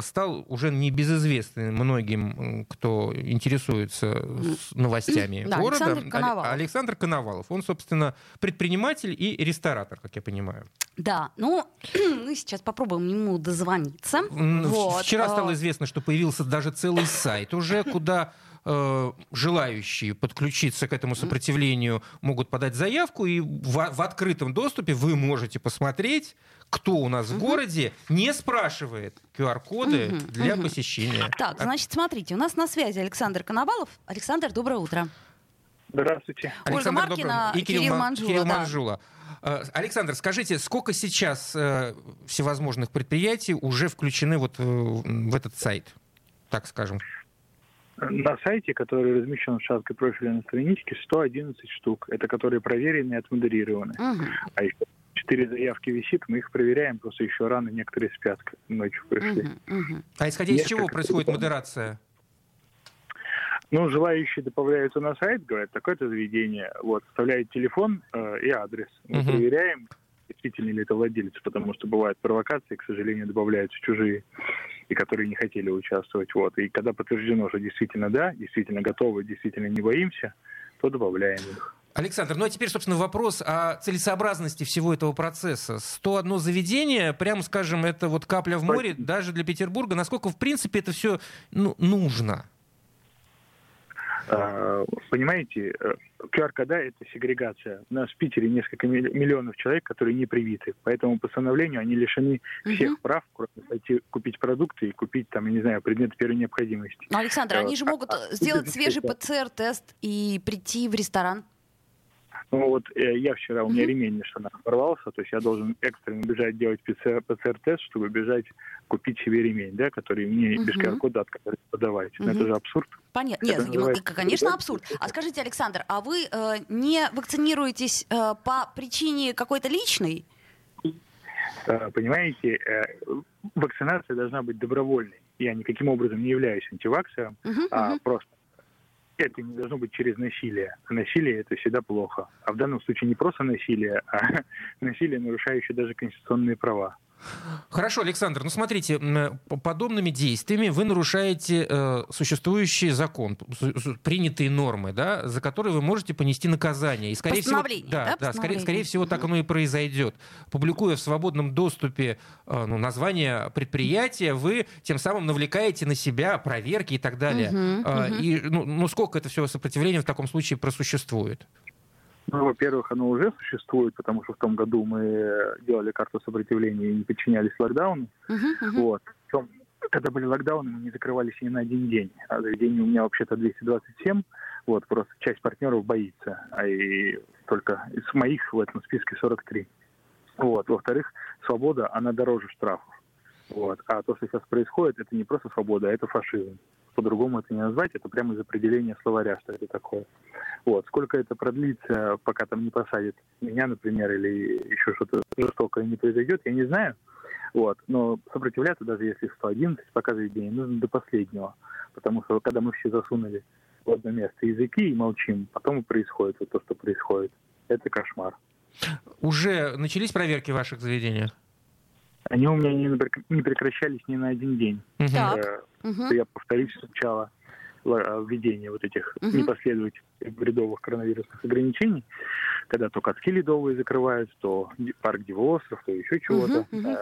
Speaker 3: стал уже не безызвестным многим, кто интересуется новостями
Speaker 2: да,
Speaker 3: города.
Speaker 2: Александр Коновалов.
Speaker 3: Александр Коновалов. Он, собственно, предприниматель и ресторатор, как я понимаю.
Speaker 2: Да, ну, мы сейчас попробуем ему дозвониться. Вот.
Speaker 3: Вчера стало э, известно, что появился даже целый сайт уже, куда э, желающие подключиться к этому сопротивлению могут подать заявку, и в, в открытом доступе вы можете посмотреть, кто у нас в городе не спрашивает QR-коды для посещения.
Speaker 2: Так, значит, смотрите, у нас на связи Александр Коновалов. Александр, доброе утро.
Speaker 7: Здравствуйте.
Speaker 2: Александр Ольга Маркина и Кирилл, Кирилл Манжула. Кирилл да. Манжула.
Speaker 3: Э, Александр, скажите, сколько сейчас э, всевозможных предприятий уже включены вот э, в этот сайт, так скажем?
Speaker 8: На сайте, который размещен в шаткой профиля на страничке, 111 штук. Это которые проверены и отмодерированы. Угу. А еще четыре заявки висит, мы их проверяем, просто еще рано некоторые спят, ночью пришли.
Speaker 3: Угу, угу. А исходя из чего происходит модерация?
Speaker 8: Ну, желающие добавляются на сайт, говорят, такое-то заведение, вот, вставляют телефон э, и адрес. Мы угу. проверяем, действительно ли это владелец, потому что бывают провокации, к сожалению, добавляются чужие, и которые не хотели участвовать. Вот. И когда подтверждено, что действительно да, действительно готовы, действительно не боимся, то добавляем их.
Speaker 3: Александр, ну а теперь, собственно, вопрос о целесообразности всего этого процесса. 101 заведение, прямо скажем, это вот капля в море даже для Петербурга. Насколько, в принципе, это все ну, нужно?
Speaker 8: А, понимаете, QR-кода это сегрегация. У нас в Питере несколько миллионов человек, которые не привиты. По этому постановлению они лишены всех угу. прав, кроме пойти купить продукты и купить, там, я не знаю, предметы первой необходимости.
Speaker 2: Но, Александр, они же могут а, сделать свежий ПЦР-тест и прийти в ресторан.
Speaker 8: Ну вот э, я вчера, у меня ремень нежданно порвался, то есть я должен экстренно бежать делать ПЦР-тест, чтобы бежать купить себе ремень, да, который мне без QR-кода отказались подавать. Угу. Это же абсурд.
Speaker 2: Понятно. Нет, называется... конечно, абсурд. А скажите, Александр, а вы э, не вакцинируетесь э, по причине какой-то личной?
Speaker 8: Э, понимаете, э, вакцинация должна быть добровольной. Я никаким образом не являюсь антиваксером, uh а uh просто это не должно быть через насилие. Насилие это всегда плохо. А в данном случае не просто насилие, а насилие, нарушающее даже конституционные права.
Speaker 3: Хорошо, Александр, ну смотрите, подобными действиями вы нарушаете э, существующий закон, принятые нормы, да, за которые вы можете понести наказание. И, скорее всего, да, да, скорее, скорее всего, так оно и произойдет. Публикуя в свободном доступе э, ну, название предприятия, вы тем самым навлекаете на себя проверки и так далее. Угу, э, угу. И ну, ну сколько это все сопротивление в таком случае просуществует?
Speaker 8: Ну, во-первых, оно уже существует, потому что в том году мы делали карту сопротивления и не подчинялись локдауну. Uh-huh, uh-huh. Вот. Причем, когда были локдауны, мы не закрывались ни на один день. А заведение у меня вообще-то 227. Вот, просто часть партнеров боится. А и только из моих в этом списке 43. Вот. Во-вторых, свобода, она дороже штрафов. Вот. А то, что сейчас происходит, это не просто свобода, а это фашизм по-другому это не назвать, это прямо из определения словаря, что это такое. Вот. Сколько это продлится, пока там не посадят меня, например, или еще что-то жестокое не произойдет, я не знаю. Вот. Но сопротивляться, даже если 111 показывает день, нужно до последнего. Потому что когда мы все засунули в одно место языки и молчим, потом и происходит вот то, что происходит. Это кошмар.
Speaker 3: Уже начались проверки в ваших заведениях?
Speaker 8: Они у меня не прекращались ни на один день. Так. Угу. Я повторюсь сначала введение вот этих угу. непоследовательных бредовых коронавирусных ограничений, когда то катки ледовые закрывают, то парк Дивоостров, то еще чего-то. Угу, угу.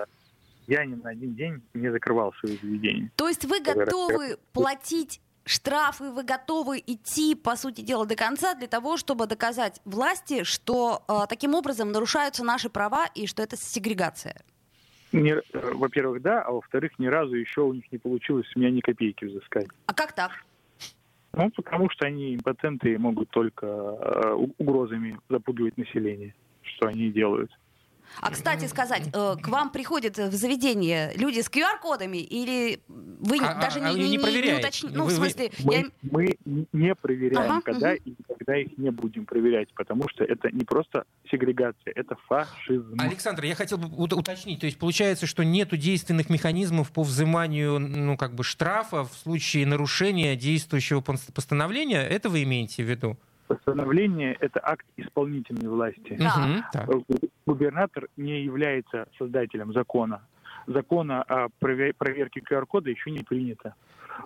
Speaker 8: Я ни на один день не закрывал свои заведения.
Speaker 2: То есть вы готовы платить штрафы, вы готовы идти, по сути дела, до конца для того, чтобы доказать власти, что э, таким образом нарушаются наши права и что это сегрегация?
Speaker 8: Не, э, во-первых, да, а во-вторых, ни разу еще у них не получилось у меня ни копейки взыскать.
Speaker 2: А как так?
Speaker 8: Ну, потому что они импотенты и могут только э, угрозами запугивать население, что они делают.
Speaker 2: А, кстати сказать, э, к вам приходят в заведение люди с QR-кодами или вы а, даже а, не, не, не, не уточните? Ну,
Speaker 8: вы, в смысле... Мы, я... мы не проверяем, ага, когда угу. и никогда их не будем проверять, потому что это не просто сегрегация, это фашизм.
Speaker 3: Александр, я хотел бы уточнить, то есть получается, что нету действенных механизмов по взиманию ну, как бы штрафа в случае нарушения действующего постановления, это вы имеете в виду?
Speaker 8: Постановление – это акт исполнительной власти. Да. Губернатор не является создателем закона. Закона о проверке QR-кода еще не принято.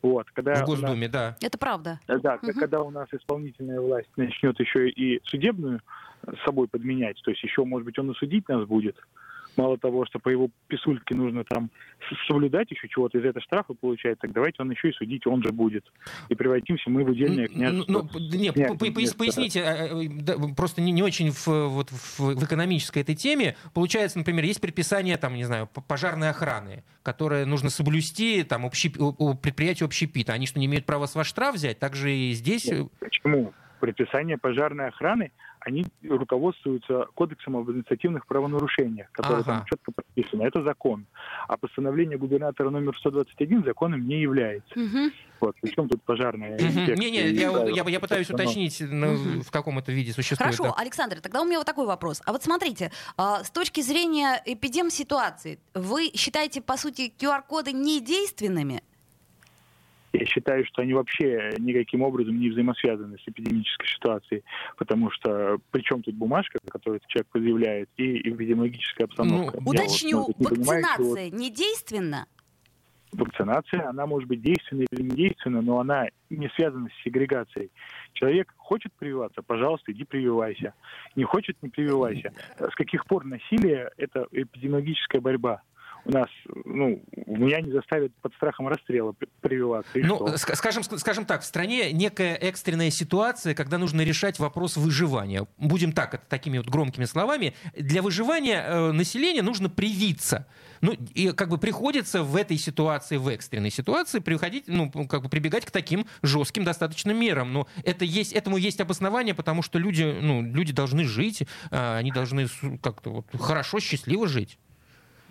Speaker 3: Вот, когда в Госдуме,
Speaker 2: нас,
Speaker 3: да.
Speaker 2: Это правда.
Speaker 8: Да, угу. когда у нас исполнительная власть начнет еще и судебную с собой подменять, то есть еще, может быть, он и судить нас будет, мало того, что по его писульке нужно там соблюдать еще чего-то, из этого штрафа получает, так давайте он еще и судить, он же будет. И превратимся мы в удельное княжество. Ну,
Speaker 3: ну не, поясните, а, а, просто не, не очень в, вот, в, в экономической этой теме. Получается, например, есть предписание, там, не знаю, пожарной охраны, которое нужно соблюсти там, общеп... у предприятия общепита. Они что, не имеют права с вас штраф взять? Также и здесь... Нет,
Speaker 8: почему? Предписание пожарной охраны они руководствуются кодексом об административных правонарушениях, который ага. там четко прописано. Это закон. А постановление губернатора номер 121 законом не является. Угу. Вот, причем тут пожарная
Speaker 3: Не-не, я, я, я пытаюсь уточнить, ну, угу. в каком это виде существует.
Speaker 2: Хорошо, да. Александр, тогда у меня вот такой вопрос. А вот смотрите, а, с точки зрения эпидем-ситуации, вы считаете, по сути, QR-коды недейственными?
Speaker 8: Я считаю, что они вообще никаким образом не взаимосвязаны с эпидемической ситуацией, потому что причем тут бумажка, которую человек предъявляет, и эпидемиологическая обстановка.
Speaker 2: Ну, уточню, вот, не вакцинация понимаю, не действенна?
Speaker 8: Вакцинация, она может быть действенна или не действенна, но она не связана с сегрегацией. Человек хочет прививаться, пожалуйста, иди прививайся. Не хочет, не прививайся. С каких пор насилие – это эпидемиологическая борьба? У нас, ну, меня не заставят под страхом расстрела прививаться.
Speaker 3: Ну, скажем, скажем так, в стране некая экстренная ситуация, когда нужно решать вопрос выживания. Будем так, это такими вот громкими словами. Для выживания э, населения нужно привиться. Ну, и как бы приходится в этой ситуации, в экстренной ситуации, приходить, ну, как бы прибегать к таким жестким достаточно мерам. Но это есть, этому есть обоснование, потому что люди, ну, люди должны жить, э, они должны как-то вот хорошо, счастливо жить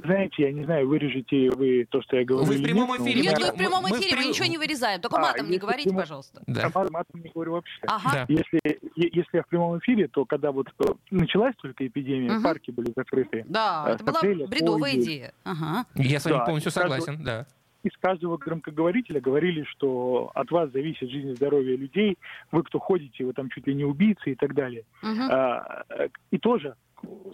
Speaker 8: знаете, я не знаю, вырежете вы то, что я говорю.
Speaker 2: Вы в прямом эфире. Нет, мы в прямом эфире, мы, мы ничего не вырезаем. Только а, матом не говорите, прямом... пожалуйста.
Speaker 8: Да. А матом не говорю вообще. Ага. Да. Если, если я в прямом эфире, то когда вот э, началась только эпидемия, угу. парки были закрыты.
Speaker 2: Да, это была бредовая идея.
Speaker 3: Ага. Я с вами да, полностью согласен, да
Speaker 8: из каждого громкоговорителя говорили, что от вас зависит жизнь и здоровье людей, вы кто ходите, вы там чуть ли не убийцы и так далее. Uh-huh. А, и тоже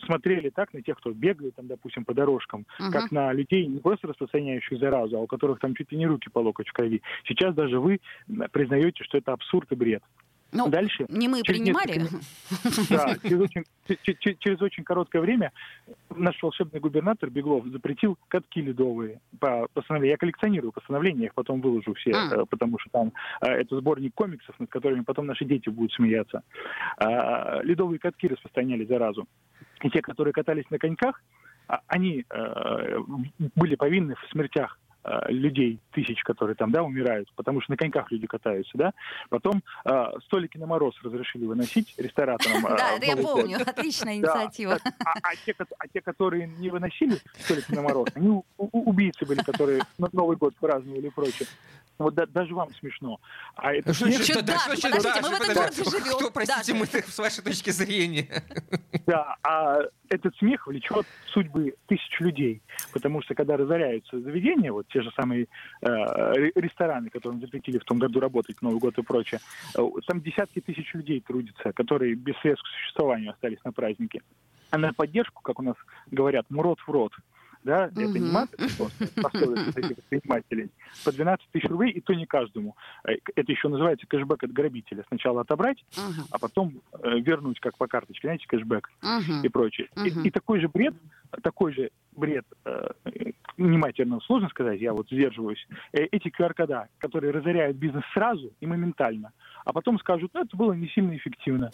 Speaker 8: смотрели так на тех, кто бегает, там, допустим, по дорожкам, uh-huh. как на людей, не просто распространяющих заразу, а у которых там чуть ли не руки по локоть в крови. Сейчас даже вы признаете, что это абсурд и бред.
Speaker 2: Ну, Дальше, не мы принимали.
Speaker 8: Несколько, да, через очень, через, через очень короткое время наш волшебный губернатор Беглов запретил катки ледовые по постановлению. Я коллекционирую постановления, я их потом выложу все, а. потому что там э, это сборник комиксов, над которыми потом наши дети будут смеяться. А, ледовые катки распространяли заразу. И те, которые катались на коньках, а, они э, были повинны в смертях Э, людей, тысяч, которые там, да, умирают, потому что на коньках люди катаются, да. Потом э, столики на мороз разрешили выносить рестораторам.
Speaker 2: Э, да, это я помню, отличная инициатива.
Speaker 8: А, а, а те, которые не выносили столики на мороз, они убийцы были, которые Новый год праздновали и прочее. Вот да, даже вам смешно.
Speaker 2: А это что, смех... что, да, что, подождите, да, мы в этом городе живем.
Speaker 3: Кто, простите, да. мы с вашей точки зрения.
Speaker 8: Да, а этот смех влечет судьбы тысяч людей, потому что когда разоряются заведения, вот те же самые э, рестораны, которые запретили в том году работать, Новый год и прочее, э, там десятки тысяч людей трудятся, которые без средств к существованию остались на празднике. А на поддержку, как у нас говорят, мурод в рот, да, угу. это не мат, это этих предпринимателей, по 12 тысяч рублей, и то не каждому. Э, это еще называется кэшбэк от грабителя. Сначала отобрать, угу. а потом э, вернуть, как по карточке, знаете, кэшбэк угу. и прочее. Угу. И, и такой же бред, такой же бред, э, нематерно сложно сказать, я вот сдерживаюсь, э, эти QR-кода, которые разоряют бизнес сразу и моментально, а потом скажут, ну, это было не сильно эффективно.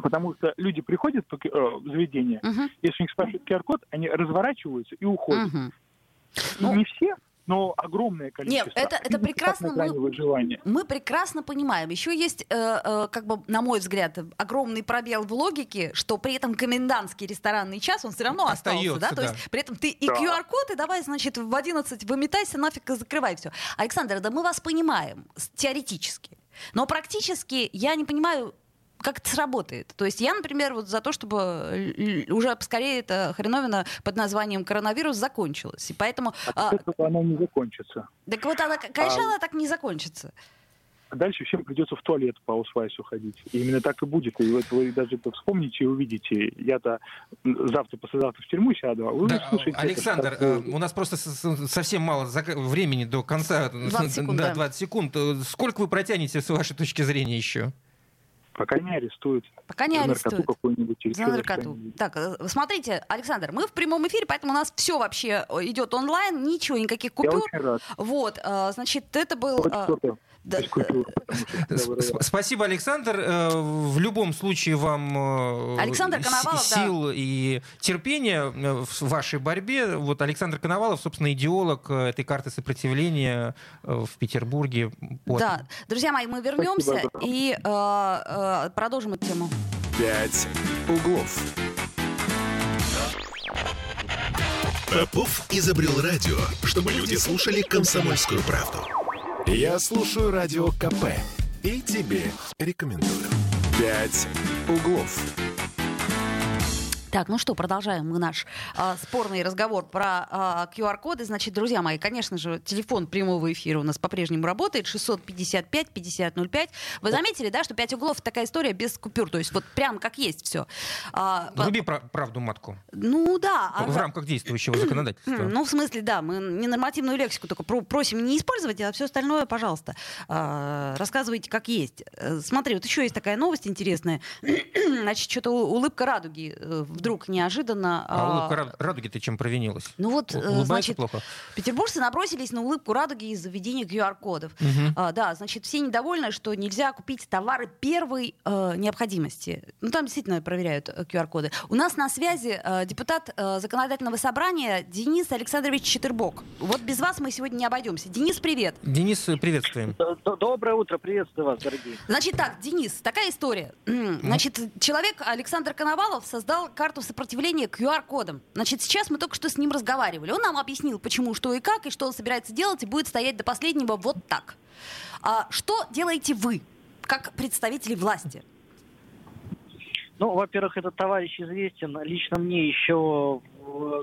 Speaker 8: Потому что люди приходят э, в заведение, uh-huh. если у них спрашивают QR-код, они разворачиваются и уходят. Uh-huh. Ну, не все, но огромное количество.
Speaker 2: Нет, это, это прекрасно.
Speaker 8: Мы,
Speaker 2: мы прекрасно понимаем. Еще есть, э, э, как бы, на мой взгляд, огромный пробел в логике, что при этом комендантский ресторанный час, он все равно остался, да? да? То есть при этом ты и да. QR-код, и давай, значит, в 11 выметайся, нафиг и закрывай все. Александр, да мы вас понимаем теоретически. Но практически я не понимаю, как это сработает. То есть я, например, вот за то, чтобы уже поскорее эта хреновина под названием коронавирус закончилась. И поэтому...
Speaker 8: А, а... она не закончится.
Speaker 2: Так вот, она, конечно, а... она так не закончится.
Speaker 8: Дальше всем придется в туалет по усвайсу ходить. И именно так и будет. И вот вы даже это вспомните и увидите. Я-то завтра, послезавтра в тюрьму сяду, а вы
Speaker 3: да, слушаете... Александр, это, у нас просто совсем мало времени до конца.
Speaker 2: 20 секунд,
Speaker 3: да, 20 секунд. Сколько вы протянете, с вашей точки зрения, еще?
Speaker 8: Пока не арестуют.
Speaker 2: Пока не арестуют. За наркоту. Так, э, смотрите, Александр, мы в прямом эфире, поэтому у нас все вообще идет онлайн, ничего, никаких купюр.
Speaker 8: Я очень рад.
Speaker 2: Вот, э, значит, это был...
Speaker 3: Да. Спасибо, Александр. Э, в любом случае вам
Speaker 2: э, Александр Коновалов,
Speaker 3: сил да. и терпения э, в вашей борьбе. Вот Александр Коновалов, собственно, идеолог этой карты сопротивления в Петербурге.
Speaker 2: Вот. Да, друзья мои, мы вернемся Спасибо. и э, э, продолжим эту тему.
Speaker 1: Пять углов. Попов изобрел радио, чтобы люди слушали комсомольскую правду. Я слушаю радио КП и тебе рекомендую. «Пять углов».
Speaker 2: Так, ну что, продолжаем мы наш а, спорный разговор про а, QR-коды. Значит, друзья мои, конечно же, телефон прямого эфира у нас по-прежнему работает. 655-5005. Вы заметили, да, что 5 углов — такая история без купюр. То есть вот прям как есть все.
Speaker 3: А, Вруби по... правду матку.
Speaker 2: Ну да.
Speaker 3: В а... рамках действующего законодательства.
Speaker 2: Ну, в смысле, да, мы не нормативную лексику только просим не использовать, а все остальное, пожалуйста, а, рассказывайте как есть. Э, смотри, вот еще есть такая новость интересная. Значит, что-то улыбка радуги э, вдруг неожиданно...
Speaker 3: А улыбка а... радуги ты чем провинилась?
Speaker 2: Ну вот, Улыбается значит, плохо? петербуржцы набросились на улыбку радуги из-за введения QR-кодов. Угу. А, да, значит, все недовольны, что нельзя купить товары первой э, необходимости. Ну, там действительно проверяют э, QR-коды. У нас на связи э, депутат э, Законодательного собрания Денис Александрович Четырбок. Вот без вас мы сегодня не обойдемся. Денис, привет.
Speaker 3: Денис, приветствуем.
Speaker 9: Доброе утро, приветствую вас, дорогие.
Speaker 2: Значит так, Денис, такая история. Значит, человек Александр Коновалов создал карту карту сопротивления QR-кодом. Значит, сейчас мы только что с ним разговаривали. Он нам объяснил, почему, что и как, и что он собирается делать, и будет стоять до последнего вот так. А что делаете вы, как представители власти?
Speaker 9: Ну, во-первых, этот товарищ известен лично мне еще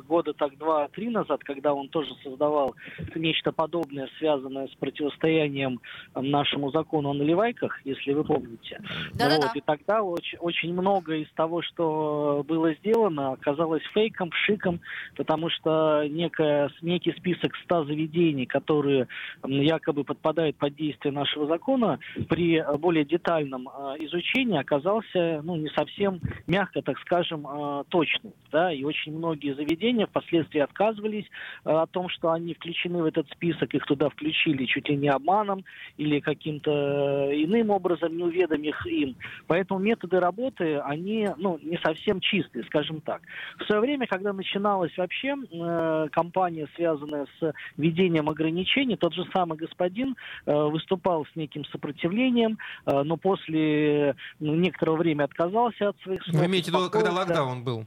Speaker 9: года так два-три назад, когда он тоже создавал нечто подобное, связанное с противостоянием нашему закону о наливайках, если вы помните. Да, вот. И тогда очень, очень много из того, что было сделано, оказалось фейком, шиком, потому что некая, некий список ста заведений, которые якобы подпадают под действие нашего закона, при более детальном э, изучении оказался ну, не совсем мягко, так скажем, э, точным. Да? И очень многие заведения впоследствии отказывались э, о том, что они включены в этот список, их туда включили чуть ли не обманом или каким-то э, иным образом, не уведомив им. Поэтому методы работы, они ну, не совсем чистые, скажем так. В свое время, когда начиналась вообще э, кампания, связанная с введением ограничений, тот же самый господин э, выступал с неким сопротивлением, э, но после ну, некоторого времени отказался от своих слов.
Speaker 3: Вы имеете в виду, когда локдаун был?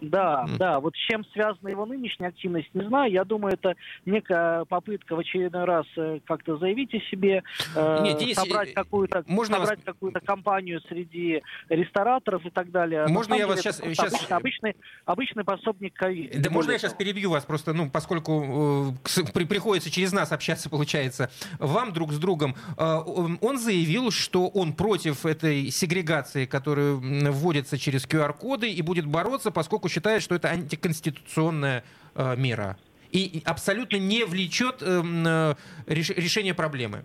Speaker 9: Да, mm. да. Вот с чем связана его нынешняя активность, не знаю. Я думаю, это некая попытка в очередной раз э, как-то заявить о себе, э, Нет, Денис, собрать какую-то можно собрать вас... какую-то компанию среди рестораторов и так далее.
Speaker 3: Можно я вас сейчас, сейчас...
Speaker 9: Обычный, обычный, обычный пособник ковида.
Speaker 3: Да можно я сейчас перебью вас просто, ну, поскольку э, при, приходится через нас общаться, получается, вам друг с другом. Э, он заявил, что он против этой сегрегации, которая вводится через QR-коды и будет бороться, поскольку считает, что это антиконституционная э, мера и абсолютно не влечет э, э, решение проблемы.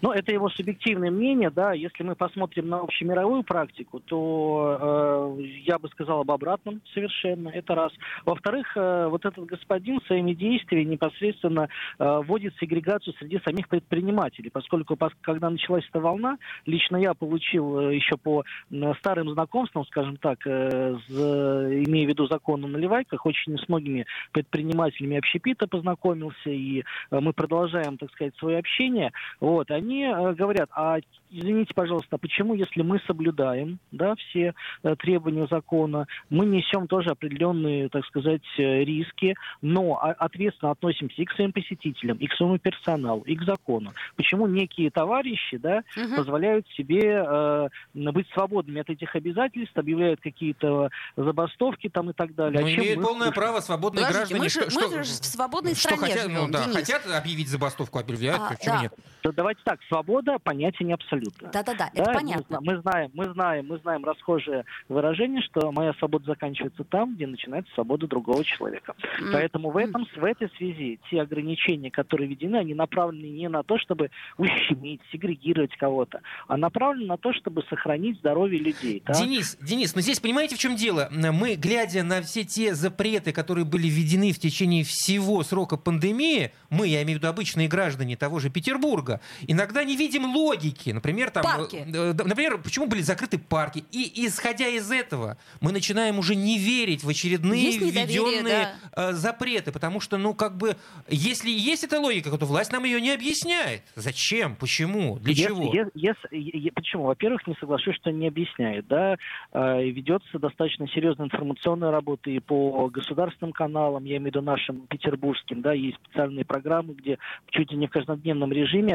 Speaker 9: Ну, это его субъективное мнение, да. Если мы посмотрим на общемировую практику, то э, я бы сказал об обратном совершенно. Это раз. Во-вторых, э, вот этот господин своими действиями непосредственно э, вводит сегрегацию среди самих предпринимателей, поскольку когда началась эта волна, лично я получил э, еще по э, старым знакомствам, скажем так, э, с, имея в виду закон о наливайках, очень с многими предпринимателями общепита познакомился, и э, мы продолжаем, так сказать, свое общение. Вот, они э, говорят, а извините, пожалуйста, а почему, если мы соблюдаем да, все э, требования закона, мы несем тоже определенные, так сказать, э, риски, но ответственно относимся и к своим посетителям, и к своему персоналу, и к закону. Почему некие товарищи да, угу. позволяют себе э, быть свободными от этих обязательств, объявляют какие-то забастовки там и так далее.
Speaker 3: Ну, а имеют полное слушаем? право свободные
Speaker 2: Подождите,
Speaker 3: граждане.
Speaker 2: Мы же, что, мы же в свободной что стране
Speaker 3: хотят,
Speaker 2: живем,
Speaker 3: ну, да, хотят объявить забастовку, объявляют, а, почему да. нет?
Speaker 9: давайте так, свобода понятие не абсолютно.
Speaker 2: Да-да-да, это понятно.
Speaker 9: Мы, мы знаем, мы знаем, мы знаем расхожее выражение, что моя свобода заканчивается там, где начинается свобода другого человека. Mm. Поэтому в этом, в этой связи те ограничения, которые введены, они направлены не на то, чтобы ущемить, сегрегировать кого-то, а направлены на то, чтобы сохранить здоровье людей.
Speaker 3: Да? Денис, Денис, но здесь понимаете, в чем дело? Мы, глядя на все те запреты, которые были введены в течение всего срока пандемии, мы, я имею в виду обычные граждане того же Петербурга, иногда не видим логики. Например, там,
Speaker 2: парки.
Speaker 3: Э, например, почему были закрыты парки? И исходя из этого, мы начинаем уже не верить в очередные введенные да. Э, запреты, потому что, ну, как бы, если есть эта логика, то власть нам ее не объясняет. Зачем? Почему? Для
Speaker 9: если,
Speaker 3: чего?
Speaker 9: Если, если, почему? Во-первых, не соглашусь, что не объясняет. Да? Э, ведется достаточно серьезная информационная работа и по государственным каналам, я имею в виду нашим петербургским, да, есть специальные программы, где чуть ли не в каждодневном режиме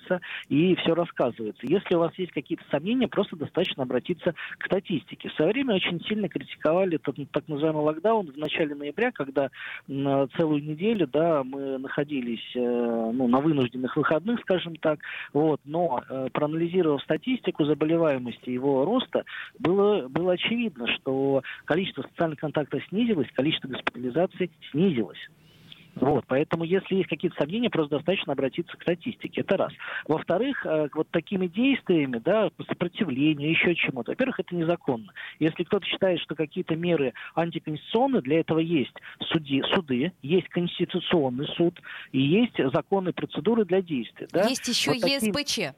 Speaker 9: объясняется и все рассказывается. Если у вас есть какие-то сомнения, просто достаточно обратиться к статистике. В свое время очень сильно критиковали тот так называемый локдаун в начале ноября, когда целую неделю да, мы находились э, ну, на вынужденных выходных, скажем так, вот, но э, проанализировав статистику заболеваемости его роста, было, было очевидно, что количество социальных контактов снизилось, количество госпитализаций снизилось. Вот, поэтому, если есть какие-то сомнения, просто достаточно обратиться к статистике. Это раз. Во-вторых, э, вот такими действиями, да, по сопротивлению, еще чему-то, во-первых, это незаконно. Если кто-то считает, что какие-то меры антиконституционные, для этого есть суди, суды, есть конституционный суд и есть законные процедуры для действия. Да?
Speaker 2: Есть еще вот ЕСПЧ.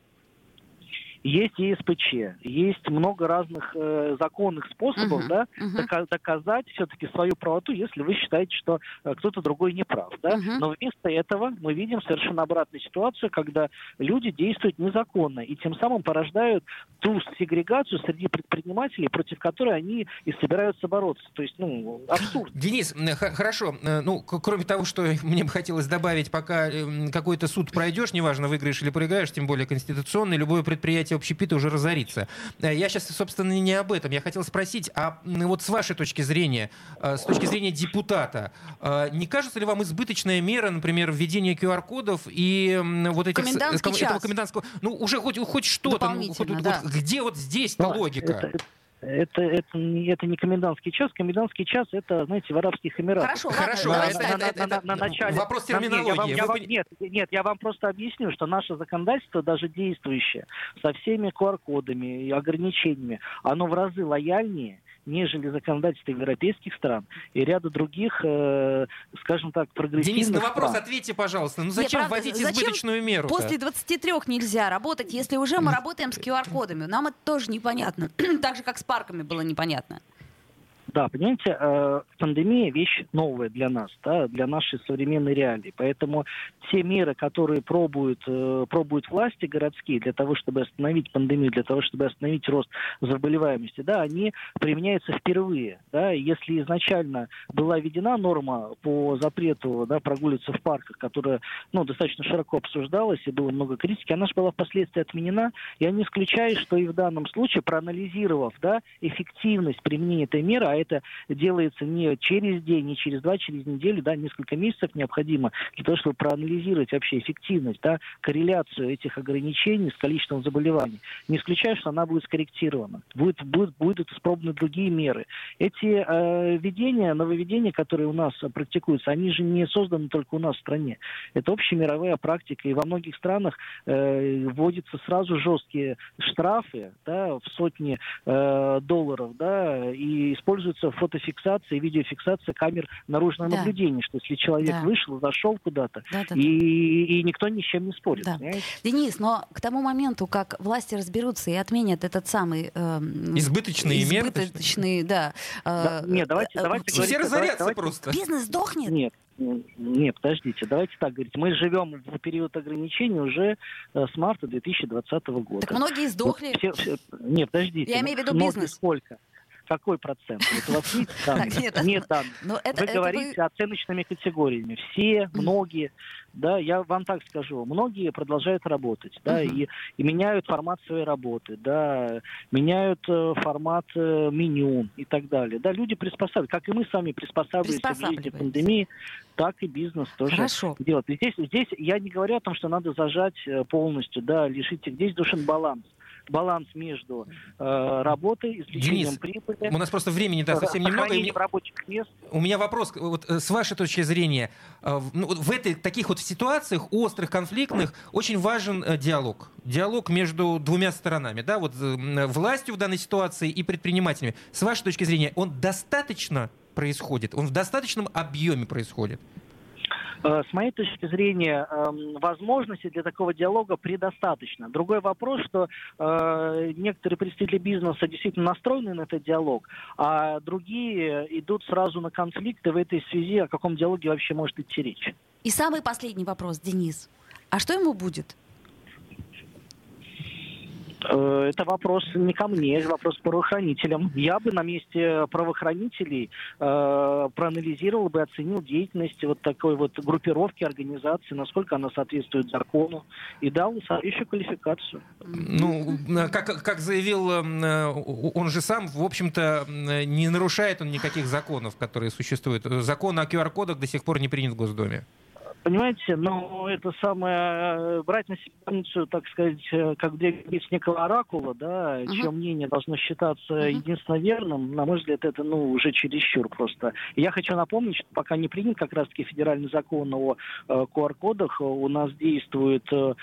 Speaker 9: Есть ЕСПЧ, есть много разных э, законных способов uh-huh, да, uh-huh. доказать все-таки свою правоту, если вы считаете, что э, кто-то другой не прав. Да? Uh-huh. Но вместо этого мы видим совершенно обратную ситуацию, когда люди действуют незаконно и тем самым порождают ту сегрегацию среди предпринимателей, против которой они и собираются бороться. То есть, ну, абсурд.
Speaker 3: Денис, хорошо. Э, ну, кроме того, что мне бы хотелось добавить, пока э, какой-то суд пройдешь, неважно, выиграешь или проиграешь, тем более конституционный, любое предприятие предприятие общепита уже разорится. Э, я сейчас, собственно, не об этом. Я хотел спросить, а вот с вашей точки зрения, э, с точки зрения депутата, э, не кажется ли вам избыточная мера, например, введение QR-кодов и вот этих...
Speaker 2: Комендантский этого
Speaker 3: час. комендантского... Ну, уже хоть, хоть что-то. Ну, хоть, да. вот, где вот здесь-то логика?
Speaker 9: Это, это, это, это не комендантский час. Комендантский час это, знаете, в Арабских Эмиратах.
Speaker 2: Хорошо, Хорошо. На, на, на, на, на, начале,
Speaker 3: Вопрос терминологии.
Speaker 9: Я вам, я вам, нет, нет, я вам просто объясню, что наше законодательство, даже действующее, со всеми QR-кодами и ограничениями, оно в разы лояльнее, нежели законодательство европейских стран и ряда других, э, скажем так, прогрессивных
Speaker 3: Денис, на вопрос
Speaker 9: стран.
Speaker 3: ответьте, пожалуйста. Ну зачем Нет, вводить зачем избыточную меру?
Speaker 2: После 23 нельзя работать, если уже мы работаем с QR-кодами. Нам это тоже непонятно. так же, как с парками было непонятно.
Speaker 9: Да, понимаете, э, пандемия вещь новая для нас, да, для нашей современной реалии. Поэтому те меры, которые пробуют, э, пробуют власти городские для того, чтобы остановить пандемию, для того, чтобы остановить рост заболеваемости, да, они применяются впервые. Да. Если изначально была введена норма по запрету да, прогуливаться в парках, которая ну, достаточно широко обсуждалась и было много критики, она же была впоследствии отменена. Я не исключаю, что и в данном случае, проанализировав да, эффективность применения этой меры, а это делается не через день, не через два, через неделю, да, несколько месяцев необходимо для того, чтобы проанализировать вообще эффективность, да, корреляцию этих ограничений с количеством заболеваний. Не исключаю, что она будет скорректирована. Будет, будет, будут испробованы другие меры. Эти э, введения, нововведения, которые у нас практикуются, они же не созданы только у нас в стране. Это общемировая практика, и во многих странах э, вводятся сразу жесткие штрафы да, в сотни э, долларов, да, и используется фотофиксация и видеофиксация камер наружного да. наблюдения, что если человек да. вышел, зашел куда-то, да, да, и, и никто ни с чем не спорит. Да.
Speaker 2: Денис, но к тому моменту, как власти разберутся и отменят этот самый...
Speaker 3: Э, избыточные меры?
Speaker 2: Избыточные, да.
Speaker 9: Э, нет, давайте, э, давайте
Speaker 3: Все разорятся давайте, просто.
Speaker 2: Бизнес сдохнет?
Speaker 9: Нет. Нет, подождите, давайте так говорить. Мы живем в период ограничений уже э, с марта 2020 года.
Speaker 2: Так многие сдохли. Вот все,
Speaker 9: все... Нет, подождите.
Speaker 2: Я имею в виду бизнес.
Speaker 9: Сколько? Какой процент? Вот у вас есть данные? Нет, Нет данных. Вы говорите оценочными категориями. Все, многие да, я вам так скажу, многие продолжают работать, да, uh-huh. и, и меняют формат своей работы, да, меняют э, формат э, меню и так далее, да, люди приспосабливаются, как и мы сами приспосабливаемся к жизни пандемии, так и бизнес тоже
Speaker 2: Хорошо.
Speaker 9: делает. И здесь, здесь я не говорю о том, что надо зажать э, полностью, да, лишить их, здесь должен баланс баланс между э, работой, извлечением
Speaker 3: Денис,
Speaker 9: прибыли.
Speaker 3: У нас просто времени да, совсем немного.
Speaker 9: Рабочих мест.
Speaker 3: У меня вопрос, вот э, с вашей точки зрения, э, ну, в этой, таких вот ситуациях острых, конфликтных, очень важен э, диалог. Диалог между двумя сторонами, да, вот властью в данной ситуации и предпринимателями. С вашей точки зрения, он достаточно происходит, он в достаточном объеме происходит?
Speaker 9: Э, с моей точки зрения, эм, возможностей для такого диалога предостаточно. Другой вопрос, что э, некоторые представители бизнеса действительно настроены на этот диалог, а другие идут сразу на конфликты в этой связи, о каком диалоге вообще может идти речь.
Speaker 2: И самый последний вопрос, Денис. А что ему будет?
Speaker 9: Э, это вопрос не ко мне, это вопрос правоохранителям. Я бы на месте правоохранителей э, проанализировал бы, оценил деятельность вот такой вот группировки, организации, насколько она соответствует закону, и дал соответствующую квалификацию.
Speaker 3: Ну, как, как заявил э, он же сам, в общем-то, не нарушает он никаких законов, которые существуют. Закон о QR-кодах до сих пор не принят в Госдуме.
Speaker 9: Понимаете, но это самое, э, брать на себя функцию, так сказать, э, как двигатель некого оракула, да, uh-huh. чье мнение должно считаться uh-huh. единственно верным, на мой взгляд, это, ну, уже чересчур просто. И я хочу напомнить, что пока не принят как раз-таки федеральный закон о э, QR-кодах, у нас действует э,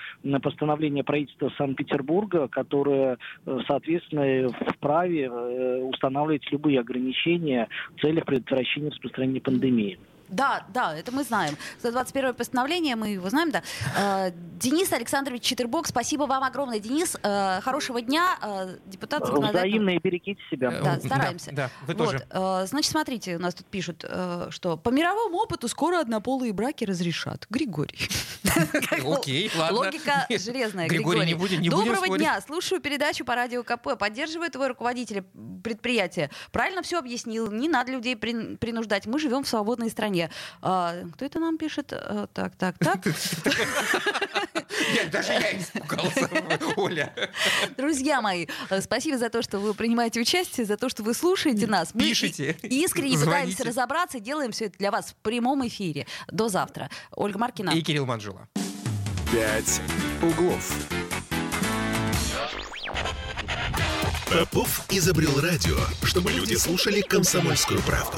Speaker 9: постановление правительства Санкт-Петербурга, которое, э, соответственно, вправе э, устанавливать любые ограничения в целях предотвращения распространения пандемии.
Speaker 2: Да, да, это мы знаем. 121 постановление, мы его знаем, да. Э, Денис Александрович Читербок, спасибо вам огромное, Денис. Э, хорошего дня. Э, депутат
Speaker 9: Взаимно и берегите себя.
Speaker 2: Да, стараемся.
Speaker 3: Да, да вы тоже.
Speaker 2: Вот, значит, смотрите, у нас тут пишут, что по мировому опыту скоро однополые браки разрешат. Григорий.
Speaker 3: Окей, ладно.
Speaker 2: Логика железная,
Speaker 3: Григорий. не будем, не
Speaker 2: Доброго дня, слушаю передачу по радио КП. Поддерживает твой руководитель предприятия. Правильно все объяснил, не надо людей принуждать. Мы живем в свободной стране стране. А, кто это нам пишет? А, так, так, так.
Speaker 3: Даже я испугался, Оля.
Speaker 2: Друзья мои, спасибо за то, что вы принимаете участие, за то, что вы слушаете нас.
Speaker 3: Пишите.
Speaker 2: Искренне пытаемся разобраться, делаем все это для вас в прямом эфире. До завтра. Ольга Маркина.
Speaker 3: И Кирилл Манжула.
Speaker 1: «Пять углов». Попов изобрел радио, чтобы люди слушали комсомольскую правду.